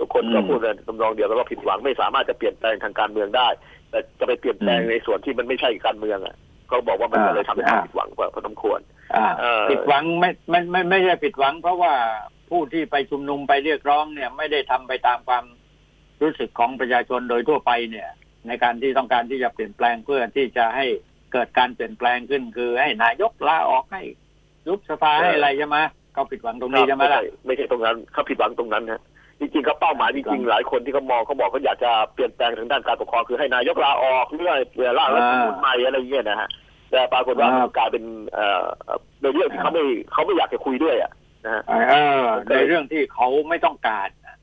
ทุกคนก็อืมพูดในตำนองเดียวกันว่าผิดหวังไม่สามารถจะเปลี่ยนแปลงทางการเมืองได้ แต่จะไปเปลี่ยนแปลงอืมในส่วนที่มันไม่ใช่การเมืองอะ เขาบอกว่ามันอ่าก็เลยทำให้เขาอ่าผิดหวังกว่าพอสมควรอ่าเออผิดหวังไม่ไม่ไม่ไม่ใช่ผิดหวัง เพราะว่าผู้ที่ไปชุมนุมไปเรียกร้องเนี่ย ไม่ได้ทำไปตามความรู้สึกของประชาชนโดยทั่วไปเนี่ย ในการที่ต้องการที่จะเปลี่ยนแปลงเพื่อที่จะให้เกิดการเปลี่ยนแปลงขึ้น คือให้นายกลาออกให้ยุบสภาให้อะไรใช่ไหมเขาผิดหวังตรงนี้ใช่ไหมล่ะไม่ใช่ตรงนั้นเขาผิดหวังตรงนั้นฮะ จริงๆเขาเป้าหมายจริงๆหลายคนที่เขามองเขาบอกเขาอยากจะเปลี่ยนแปลงทางด้านการปกครองคือให้นายกลาออกหรือว่าเปลี่ยนร่างรัฐธรรมนูญใหม่อะไรอย่างเงี้ยนะฮะแต่ปรากฏว่าอ่ามัมันกลายเป็นเอ่อในเรื่องที่เขาไม่เขาไม่อยากจะคุยด้วยอะนะฮะเออในเรื่องที่เขาไม่ต้องการน่ะ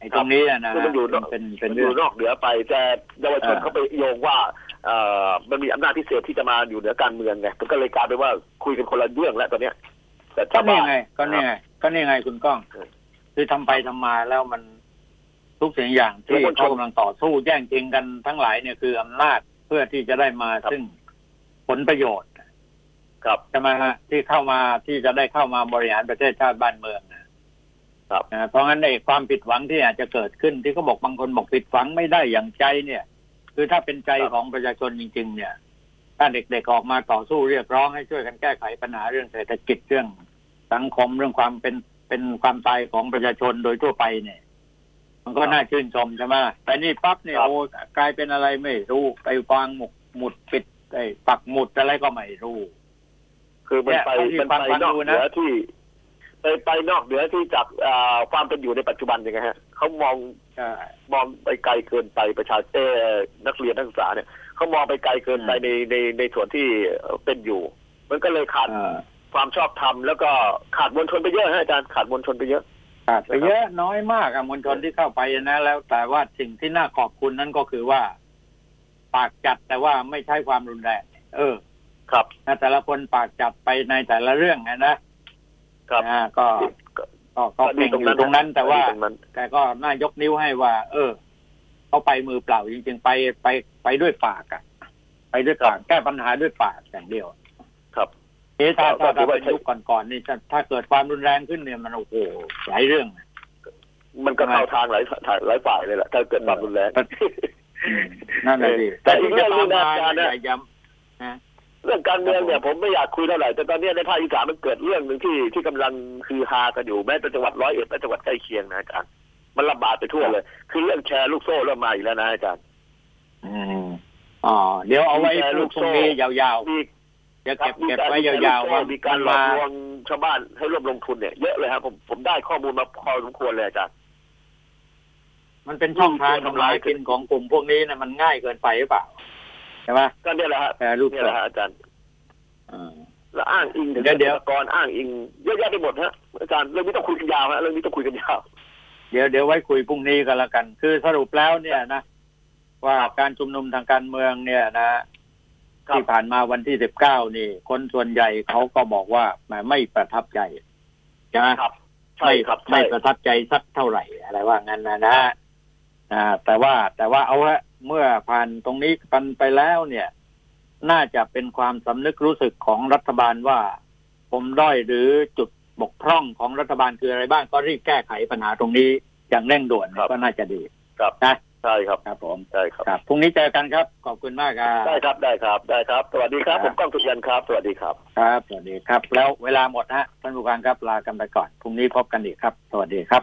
ไอ้ตรงนี้น่ะนะคือมันอยู่นอกเป็นเป็นมันอเรื่องยู่นอกเหนือไปแต่เยาวชนอ่าเขาไปโยงว่าเอ่อมันมีอำนาจพิเศษที่จะมาอยู่เหนือการเมืองไงมันก็เลยกลายเป็นว่าคุยกันคนละเรื่องแล้วตอนเนี้ยแต่ก็ชาวนี่บ้านไงก็นี่ไงก็นี่ไงคุณก้องเออ คือทำไปทำมาแล้วมันทุกสิ่งอย่างที่แล้วคนชมเขากำลังต่อสู้แย่งจริงกันทั้งหลายเนี่ยคืออำนาจเพื่อที่จะได้มาครับซึ่งผลประโยชน์ ครับใช่ไหมฮะที่เข้ามาที่จะได้เข้ามาบริหารประเทศชาติบ้านเมืองนะครับนะเพราะงั้นในความผิดหวังที่อาจจะเกิดขึ้นที่เขาบอกบางคนบอกผิดหวังไม่ได้อย่างใจเนี่ย คือถ้าเป็นใจครับของประชาชนจริง ๆ เนี่ย ถ้าเด็กๆออกมาต่อสู้เรียกร้องให้ช่วยกันแก้ไขปัญหาเรื่องเศรษฐกิจเรื่องสังคมเรื่องความเป็น เป็นความตายของประชาชนโดยทั่วไปเนี่ย มันก็น่าชื่นชมใช่ไหมแต่นี่ปั๊บเนี่ยครับโอ้กลายเป็นอะไรไม่รู้ไปวางหมุกหมุดปิดไอ้ปักหมุดอะไรก็ไม่รู้ คือมันไปเนี่ยมันไปฟังนอกดูเหนะนือที่ไปไปนอกเหนือที่จากอ่าความเป็นอยู่ในปัจจุบันยังไงฮะเขามองใช่มองไปไกลเกินไปประชาชนเอ่อนักเรียนนักศึกษาเนี่ยเขามองไปไกลเกินไปอืมในในในส่วนที่เอ่อเป็นอยู่ มันก็เลยขาดเออ ความชอบธรรมแล้วก็ขาดมวลชนไปเยอะฮะอาจารย์ขาดมวลชนไปเยอะขาดไปเยอะน้อยมากอะมวลชนที่เข้าไปนะ แล้วแต่ว่าสิ่งที่น่าขอบคุณนั่นก็คือว่า ปากจัดแต่ว่าไม่ใช้ความรุนแรงเออ ครับนะแต่ละคนปากจัดไปในแต่ละเรื่องนะนะครับอ่าก็ก็ก็เก่งอยู่ตรงนั้นแต่ว่าตรงนั้นแต่ก็น่ายกนิ้วให้ว่า เออเขาไปมือเปล่าจริง ๆ ไปไปไปด้วยปากอะไปด้วยปากแก้ปัญหาด้วยปากอย่างเดียวครับ เอ๊ะถ้าก็ถ้าถือว่าเป็นยุคก่อนๆนี่ถ้าถ้าเกิดความรุนแรงขึ้นเนี่ยมันโอ้โหหลายเรื่องนะมันก็เข้าทางหลายทางหลายฝ่ายเลยแหละถ้าเกิดความรุนแรงนั่นแหละสิแต่อีกเรื่องหนึ่งนะแต่อาจารย์นะอย่าย้ำนะเรื่องการเมืองเนี่ยผมไม่อยากคุยเท่าไหร่แต่ตอนนี้ในภาคอีสานมันเกิดเรื่องหนึ่งที่ที่กำลังคือฮากันอยู่แม้แต่จังหวัดร้อยเอ็ดและจังหวัดใกล้เคียงนะอาจารย์มันระบาดไปทั่วเลย คือเรื่องแชร์ลูกโซ่เริ่มมาอีกแล้วนะอาจารย์อืมอ๋อเดี๋ยวเอาไว้มีแชร์ลูลูกกตโซ่รงนี้ยาวมีๆ จะครัเก็บบมีเก็บการไว้ยาวๆว่ามีการหลมาอกลวงชาวบ้านให้ร่วมลงทุนเนี่ยเยอะเลยครับผมผมได้ข้อมูลมาพอสมควรเลยอาจารย์มันเป็นช่องทางทำลายกินของกลุ่มพวกนี้นะมันง่ายเกินไปหรือเปล่าใช่ไหมก็เนี่ยแหละฮะแชร์ลูกเนี่ยโซ่แหละฮะอาจารย์อ่าแล้วอ้างอิงถึงเดี๋ยวเดี๋ยวเกษตรกรอ้างอิงเยอะแยะไปหมดฮะอาจารย์เรื่องนี้ต้องคุยกันยาวฮะเรื่องนี้ต้องคุยกันยาวเดี๋ยวเดี๋ยวไว้คุยพรุ่งนี้กันละกัน คือสรุปแล้วเนี่ยนะ ว่าการชุมนุมทางการเมืองเนี่ยนะครับ ที่ผ่านมาวันที่สิบเก้านี่ คนส่วนใหญ่เขาก็บอกว่าแหมไม่ประทับใจใช่ไหมครับใช่ไม่ครับไม่ใช่ประทับใจสักเท่าไหร่อะไรว่างั้นนะนะอ่า แต่ว่าแต่ว่าเอาละเมื่อผ่านตรงนี้กันไปแล้วเนี่ย น่าจะเป็นความสำนึกรู้สึกของรัฐบาลว่า ผมด้อยหรือจุดบกพร่องของรัฐบาลคืออะไรบ้างก็รีบแก้ไขปัญหาตรงนี้อย่างเร่งด่วนก็น่าจะดีครับนะ ใช่ครับครับผมใช่ครับครับพรุ่งนี้เจอกันครับ ขอบคุณมากครับได้ครับได้ครับได้ครับ สวัสดีครับคผรับมก้องสุขยันครับ สวัสดีครับ ครับสวัสดีครับ แล้วเวลาหมดฮะท่านผู้การครับลากันไปก่อนพรุ่งนี้พบกันอีกครับ สวัสดีครับ